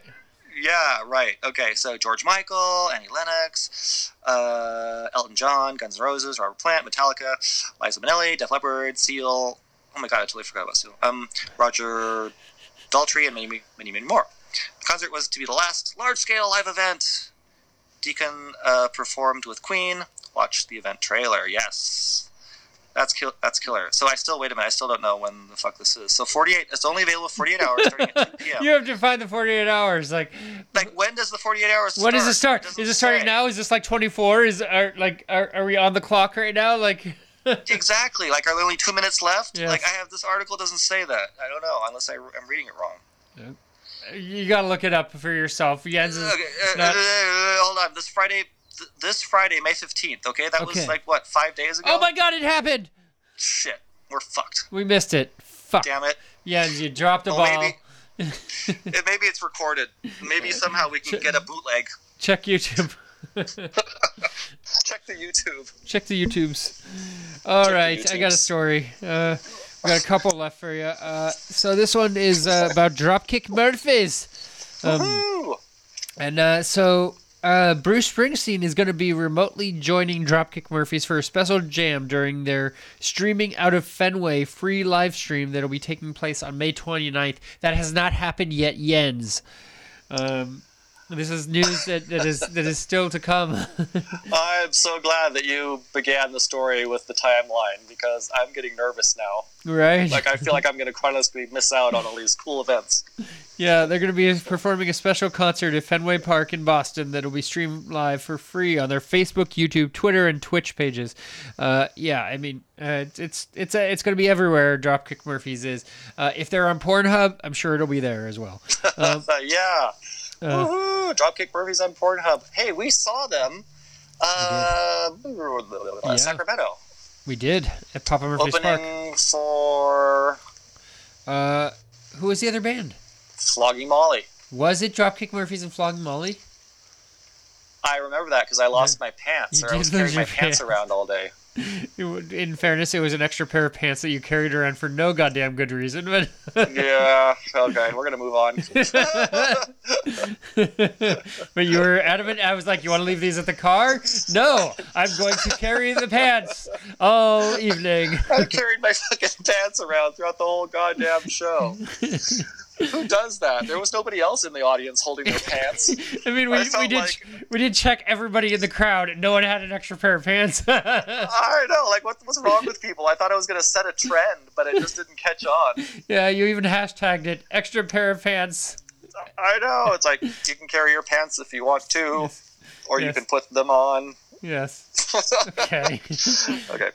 Yeah, right. Okay, so George Michael, Annie Lennox, uh, Elton John, Guns N' Roses, Robert Plant, Metallica, Liza Minnelli, Def Leppard, Seal. Oh my god, I totally forgot about Seal. Um, Roger Daltrey, and many, many, many more. The concert was to be the last large-scale live event. Deacon uh, performed with Queen. Watch the event trailer. Yes. That's kill. That's killer. So I still wait a minute. I still don't know when the fuck this is. So 48. It's only available 48 hours starting at 2 p.m. *laughs* You have to find the 48 hours. Like, Like when does the 48 hours start? when does it start? Is it starting say. now? Is this like 24? Is are like are, are we on the clock right now? Like, *laughs* Exactly. Like are there only two minutes left? Yes. Like I have this article doesn't say that. I don't know unless I, I'm reading it wrong. you gotta look it up for yourself. Is Okay, uh, uh, uh, hold on. This Friday, th- this Friday, May 15th. Okay, that Okay. was like what five days ago. Oh my god, it happened! Shit, we're fucked. We missed it. Fuck. Damn it. Yeah, you dropped the Well, ball. maybe- *laughs* It, maybe it's recorded. Maybe somehow we can get a bootleg. Check YouTube. *laughs* Check the YouTube. Check the YouTubes. All the right, I got a story. Uh, we got a couple left for you. Uh, so this one is uh, about Dropkick Murphys. Um, Woo! And uh, so uh, Bruce Springsteen is going to be remotely joining Dropkick Murphys for a special jam during their streaming out of Fenway free live stream that'll be taking place on May 29th. That has not happened yet, Jens. Um, this is news that, that is that is still to come. *laughs* I'm so glad that you began the story with the timeline because I'm getting nervous now. right? Like I feel like I'm going to chronically miss out on all these cool events. Yeah, they're going to be performing a special concert at Fenway Park in Boston that'll be streamed live for free on their Facebook, YouTube, Twitter, and Twitch pages. Uh, yeah, I mean, uh, it's it's it's, uh, it's going to be everywhere. Dropkick Murphys is. Uh, if they're on Pornhub, I'm sure it'll be there as well. *laughs* Um, yeah. Uh, Woohoo! Dropkick Murphys on Pornhub. Hey, we saw them. Uh, Sacramento. we did at Papa Murphy's Park. Opening for Uh, who was the other band? Flogging Molly. Was it Dropkick Murphys and Flogging Molly? I remember that because I lost my pants, You or I was lose carrying my pants pants. around all day. In fairness, it was an extra pair of pants that you carried around for no goddamn good reason. But Yeah. Okay, we're gonna move on. *laughs* but you were adamant. I was like, "You want to leave these at the car?" No, I'm going to carry the pants all evening. *laughs* I carried my fucking pants around throughout the whole goddamn show. *laughs* *laughs* Who does that? There was nobody else in the audience holding their pants. *laughs* I mean, we, I we did like- we did check everybody in the crowd, and no one had an extra pair of pants. *laughs* I know, like, what, what's wrong with people? I thought I was gonna set a trend, but it just didn't catch on. yeah, you even hashtagged it extra pair of pants. I know. It's like you can carry your pants if you want to, or you can put them on. Yes. Okay. Okay.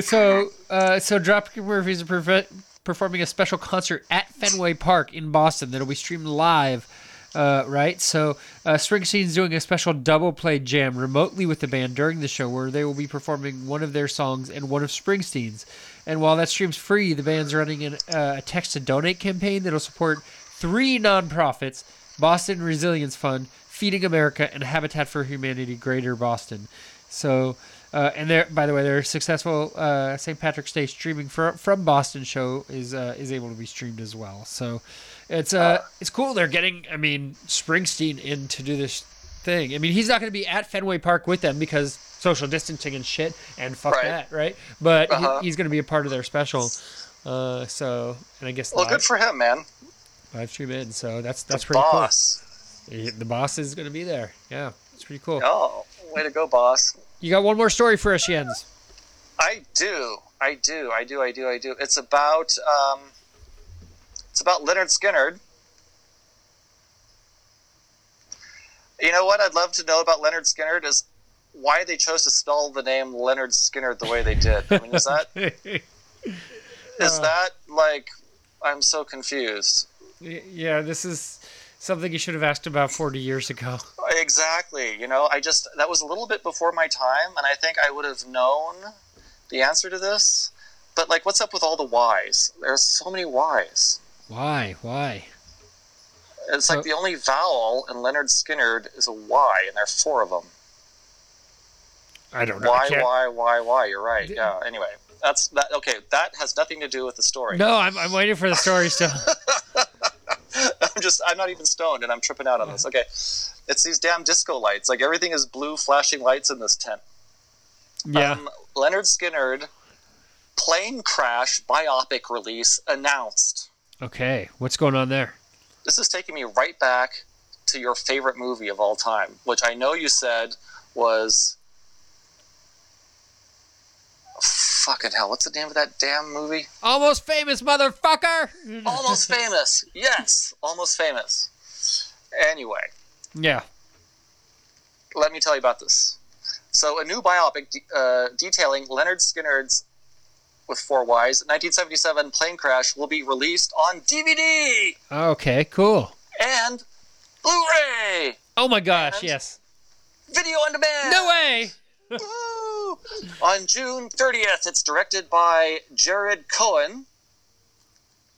So, uh, so Dropkick Murphys are perfe- performing a special concert at Fenway Park in Boston that'll be streamed live. Uh, right, so uh, Springsteen's doing a special double play jam remotely with the band during the show, where they will be performing one of their songs and one of Springsteen's. And while that stream's free, the band's running an, uh, a text to donate campaign that'll support three nonprofits: Boston Resilience Fund, Feeding America, and Habitat for Humanity Greater Boston. So, uh, and there, by the way, their successful uh, St. Patrick's Day streaming from from Boston show is uh, is able to be streamed as well. So, it's uh, it's cool. They're getting, I mean, Springsteen in to do this thing. I mean, he's not going to be at Fenway Park with them because social distancing and shit, and fuck Right. that, right? But Uh-huh. he's going to be a part of their special. Uh, so, and I guess Well, live, good for him, man. live stream in. So that's that's the pretty boss. cool. He- The boss is going to be there. Yeah, it's pretty cool. Oh, way to go, boss. You got one more story for us, Jens. I do. I do. I do. I do. I do. It's about um, it's about Lynyrd Skynyrd. You know what I'd love to know about Lynyrd Skynyrd is why they chose to spell the name Lynyrd Skynyrd the way they did. I mean, is that *laughs* is Uh. that like I'm so confused. Yeah, this is something you should have asked about 40 years ago. Exactly. You know, I just that was a little bit before my time, and I think I would have known the answer to this. But like, what's up with all the Y's? There's so many Y's. Why? Why? It's like So- the only vowel in Lynyrd Skynyrd is a Y, and there are four of them. I don't know. Why, why, why, why? You're right. Yeah. Anyway, that's that. Okay, that has nothing to do with the story. No, I'm, I'm waiting for the story still. *laughs* *laughs* I'm just. I'm not even stoned, and I'm tripping out on this. Okay, it's these damn disco lights. Like everything is blue, flashing lights in this tent. yeah. Um, Lynyrd Skynyrd plane crash biopic release announced. Okay. What's going on there? This is taking me right back to your favorite movie of all time, which I know you said was. Fucking hell, what's the name of that damn movie? Almost famous, motherfucker! Almost *laughs* Famous. Yes, Almost Famous. Anyway, Yeah. let me tell you about this. So, a new biopic de- uh, detailing Lynyrd Skynyrd's, with four Ys, 1977 plane crash will be released on DVD Okay, cool. and Blu-ray, Oh my gosh, And- yes. video on demand. No way! *laughs* On June 30th, it's directed by Jared Cohen.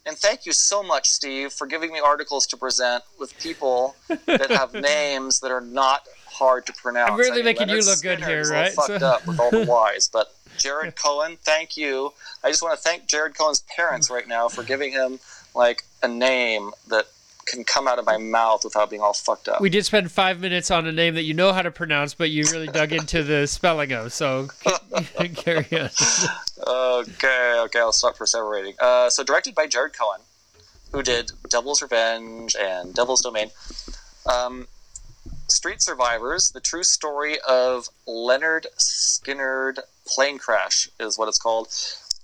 And thank you so much, Steve, for giving me articles to present with people that have *laughs* names that are not hard to pronounce. I'm really mean, making you look good Skinner here, a little right? Fucked So- up with all the *laughs* Y's, but Jared Cohen, thank you. I just want to thank Jared Cohen's parents right now for giving him like a name that can come out of my mouth without being all fucked up. We did spend five minutes on a name that you know how to pronounce, but you really dug into the *laughs* spelling of, so *laughs* carry on. Okay, okay, I'll stop perseverating. Uh, so, directed by Jared Cohen, who did Devil's Revenge and Devil's Domain. Um, Street Survivors, the true story of Lynyrd Skynyrd plane crash, is what it's called,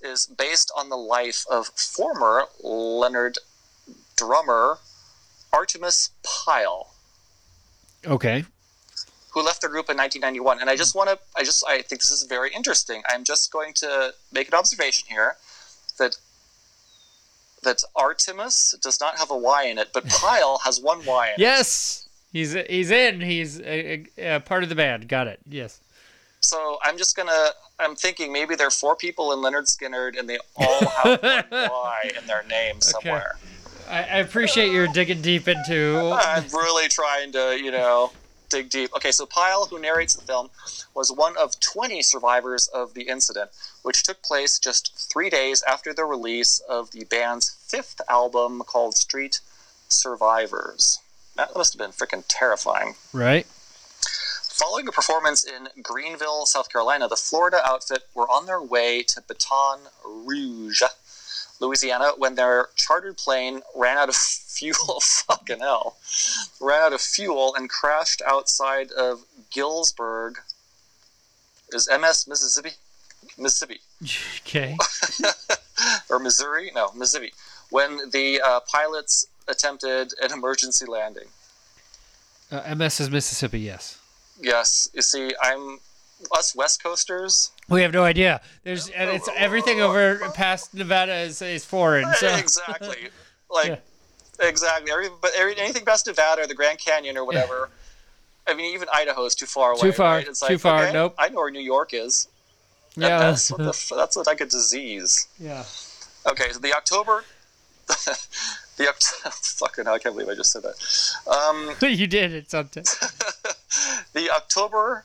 is based on the life of former Leonard drummer Artimus Pyle Okay. who left the group in 1991 and i just want to i just i think this is very interesting i'm just going to make an observation here that that artimus does not have a y in it but *laughs* pyle has one y in it Yes! He's he's in. He's a, a, a part of the band. Got it. Yes. so i'm just gonna i'm thinking maybe there are four people in Lynyrd Skynyrd and they all have one *laughs* y in their name somewhere I, I appreciate your digging deep into. i'm really trying to you know dig deep. Okay, so Pyle, who narrates the film, was one of 20 survivors of the incident, which took place just three days after the release of the band's fifth album called Street Survivors. That must have been freaking terrifying. Right. Following a performance in Greenville, South Carolina, the Florida outfit were on their way to Baton Rouge, Louisiana, when their chartered plane ran out of fuel. *laughs* fucking hell. Ran out of fuel and crashed outside of Gillsburg. Is MS Mississippi? Mississippi. *laughs* Okay. *laughs* or Missouri? No, Mississippi. When the uh, pilots attempted an emergency landing. Uh, MS is Mississippi. Yes. Yes, you see, I'm us West Coasters. We have no idea. There's *laughs* and it's everything over past Nevada is, is foreign. So *laughs* exactly, like exactly. Every, but every, anything past Nevada or the Grand Canyon or whatever. I mean, even Idaho is too far away. Too far, right? It's too far, okay, nope. I know where New York is. Yeah. that's what the, *laughs* that's like a disease. yeah. Okay, so the October. the fucking I can't believe I just said that. Um, you did it something. the October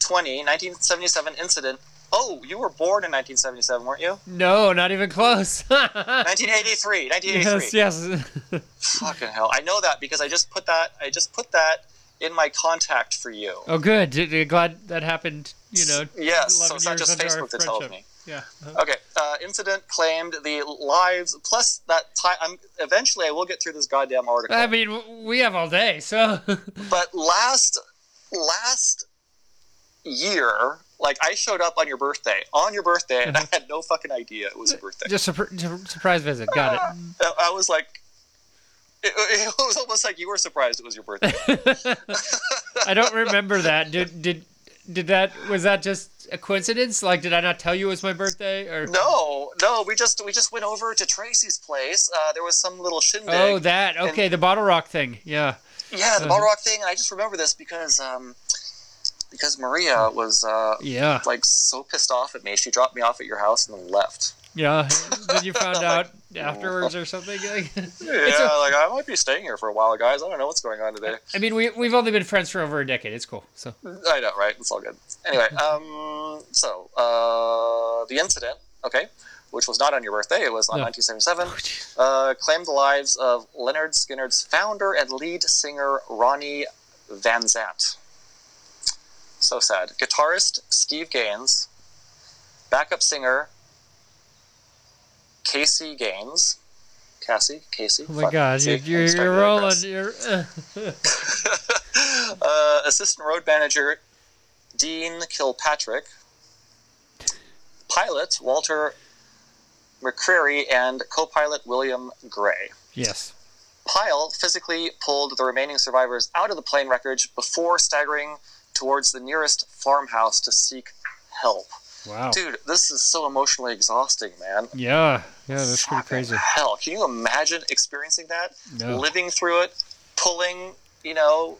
20, 1977 incident. Oh, you were born in 1977, weren't you? No, not even close. *laughs* 1983. 1983. yes, yes. *laughs* Fucking hell! I know that because I just put that. I just put that in my contact for you. Oh, good. Glad that happened. You know. Yes, so it's not just Facebook that tells me. Yeah. Okay, uh, incident claimed the lives plus that time. I'm eventually I will get through this goddamn article. I mean, we have all day, so. *laughs* but last last year, like I showed up on your birthday, on your birthday, and I had no fucking idea it was a birthday. Just sur- surprise visit. Got it. I- I was like. It, it *laughs* was almost like you were surprised it was your birthday. *laughs* I don't remember that. Did did did that was that just a coincidence? Like, did I not tell you it was my birthday? Or No, no, we just we just went over to Tracy's place. Uh, there was some little shindig. oh, that okay, the bottle rock thing. Yeah. yeah, the bottle rock thing. And I just remember this because um, because Maria was uh, Yeah. like so pissed off at me. She dropped me off at your house and then left. Yeah. then you found *laughs* Like, out afterwards or something. Like, *laughs* Yeah, a- like I might be staying here for a while, guys. I don't know what's going on today. I mean, we we've only been friends for over a decade. It's cool. So I know, right? It's all good. Anyway, *laughs* um, so uh, the incident, okay, which was not on your birthday, it was on No. 1977, uh, claimed the lives of Lynyrd Skynyrd's founder and lead singer Ronnie Van Zant. So sad. Guitarist Steve Gaines, backup singer Casey Gaines. Cassie, Casey. oh my god, see, you're you're, you're rolling. You're, *laughs* uh, uh, assistant road manager Dean Kilpatrick, pilot Walter McCreary, and co-pilot William Gray. yes. Pyle physically pulled the remaining survivors out of the plane wreckage before staggering towards the nearest farmhouse to seek help. Wow. Dude, this is so emotionally exhausting, man. Yeah. Yeah, that's pretty crazy. Hell, can you imagine experiencing that? No. Living through it, pulling, you know,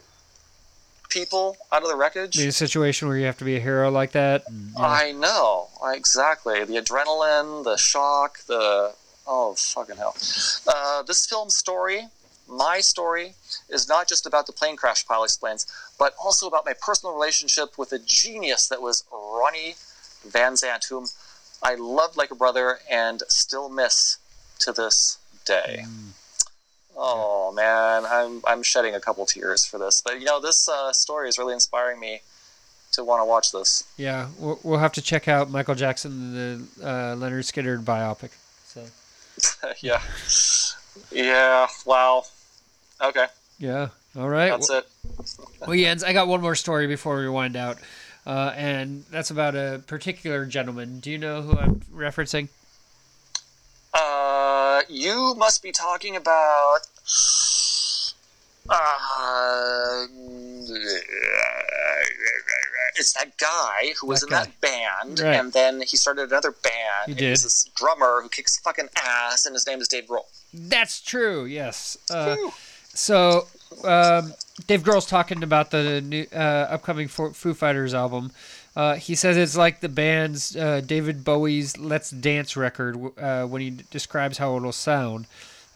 people out of the wreckage? Be a situation where you have to be a hero like that. and, yeah. I know exactly the adrenaline, the shock, the oh fucking hell. Uh, this film's story, my story, is not just about the plane crash. Pyle explains, but also about my personal relationship with a genius that was Ronnie Van Zant, whom I loved like a brother and still miss to this day. Oh man, I'm I'm shedding a couple tears for this, but you know this uh, story is really inspiring me to want to watch this. Yeah, we'll, we'll have to check out Michael Jackson, the uh, Lynyrd Skynyrd biopic. So *laughs* yeah. Yeah. Wow. Okay. Yeah, all right. That's it. Well, Jens, I got one more story before we wind out, uh, and that's about a particular gentleman. Do you know who I'm referencing? Uh, you must be talking about. Uh, it's that guy who was That in guy. that band, Right. and then he started another band. He did. He's this drummer who kicks fucking ass, and his name is Dave Grohl. That's true. Yes. Uh. So um, Dave Grohl's talking about the new uh, upcoming Foo Fighters album. Uh, he says it's like the band's uh, David Bowie's "Let's Dance" record uh, when he describes how it'll sound.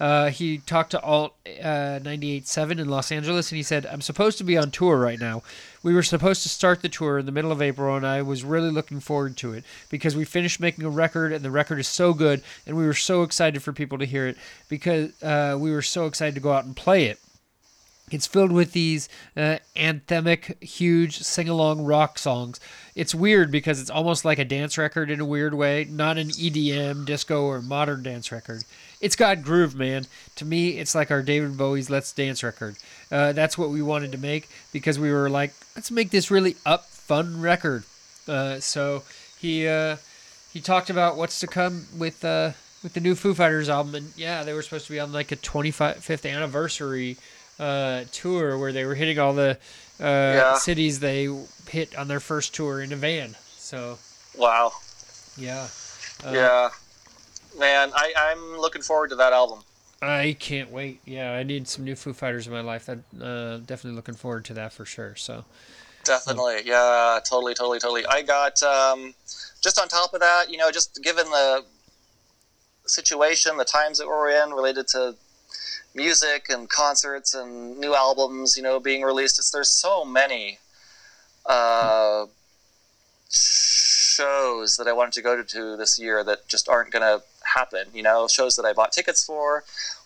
Uh, he talked to Alt uh, 98.7 in Los Angeles, and he said, "I'm supposed to be on tour right now. We were supposed to start the tour in the middle of April, and I was really looking forward to it because we finished making a record, and the record is so good, and we were so excited for people to hear it because uh, we were so excited to go out and play it." It's filled with these uh, anthemic, huge sing along rock songs. It's weird because it's almost like a dance record in a weird way, not an EDM, disco, or modern dance record. It's got groove, man. To me, it's like our David Bowie's Let's Dance record. Uh, that's what we wanted to make because we were like, let's make this really up, fun record. Uh, so he uh, he talked about what's to come with uh, with the new Foo Fighters album, and yeah, they were supposed to be on like a 25th anniversary uh, tour where they were hitting all the uh, Yeah. cities they hit on their first tour in a van. So Wow. yeah, uh, yeah. Man, I, I'm looking forward to that album. I can't wait. Yeah, I need some new Foo Fighters in my life. That uh, definitely looking forward to that for sure. So Definitely. Yeah, totally, totally, totally. I got um, just on top of that, you know, just given the situation, the times that we're in related to music and concerts and new albums, you know, being released, it's, there's so many uh, shows that I wanted to go to this year that just aren't going to happen, you know, shows that I bought tickets for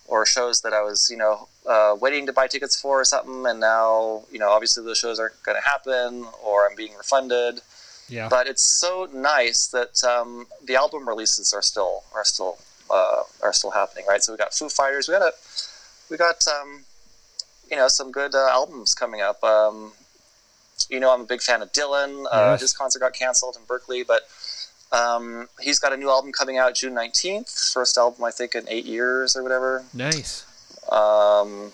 or shows that I was, you know, uh, waiting to buy tickets for or something, and now, you know, obviously those shows aren't going to happen, or I'm being refunded. yeah, But it's so nice that um, the album releases are still are still uh, are still happening, right? So we got Foo Fighters, we got a, we got um, you know some good uh, albums coming up. Um, you know, I'm a big fan of Dylan. Uh, Yes. His concert got canceled in Berkeley, but um, he's got a new album coming out June 19th. First album, I think, in eight years or whatever. nice. Um,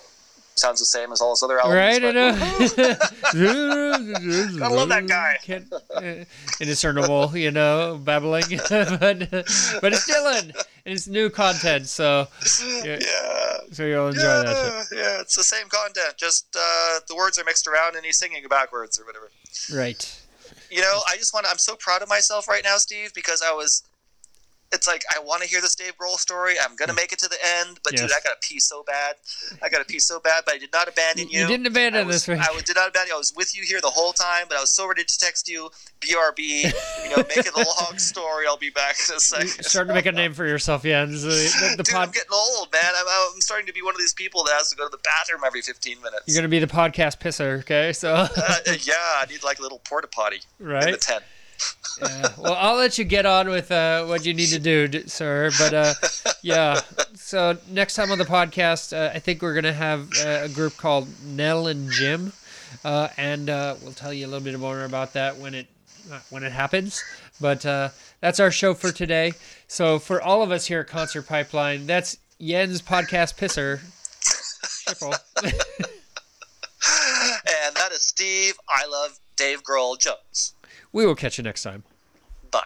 sounds the same as all his other albums. Right, I know. *laughs* *laughs* I love that guy. Uh, indiscernible, you know, babbling, *laughs* but but it's Dylan and it's new content, so yeah, so you'll enjoy Yeah, that. yeah, it's the same content. Just uh, the words are mixed around and he's singing backwards or whatever. Right. You know, I just want to, I'm so proud of myself right now, Steve, because I was, it's like, I want to hear this Dave Grohl story. I'm going to make it to the end, but dude, I got to pee so bad. I got to pee so bad, but I did not abandon you. You didn't abandon I was, this, right? I did not abandon you. I was with you here the whole time, but I was so ready to text you, BRB, you know, make it a long *laughs* story. I'll be back in a second. You're starting to make a name for yourself, yeah. The, the, the *laughs* Dude, pod, I'm getting old, man. I'm, I'm starting to be one of these people that has to go to the bathroom every 15 minutes. you're gonna be the podcast pisser, okay? So, uh, *laughs* yeah, I need like a little porta potty in the tent. Yeah. Well, I'll let you get on with uh, what you need to do, sir. But uh, yeah. So next time on the podcast, uh, I think we're gonna have uh, a group called Nell and Jim, uh, and uh, we'll tell you a little bit more about that when it when it happens. But that's our show for today. So for all of us here at Concert Pipeline, that's Jens podcast pisser. *laughs* And that is Steve. I love Dave Grohl Jones. We will catch you next time. Bye.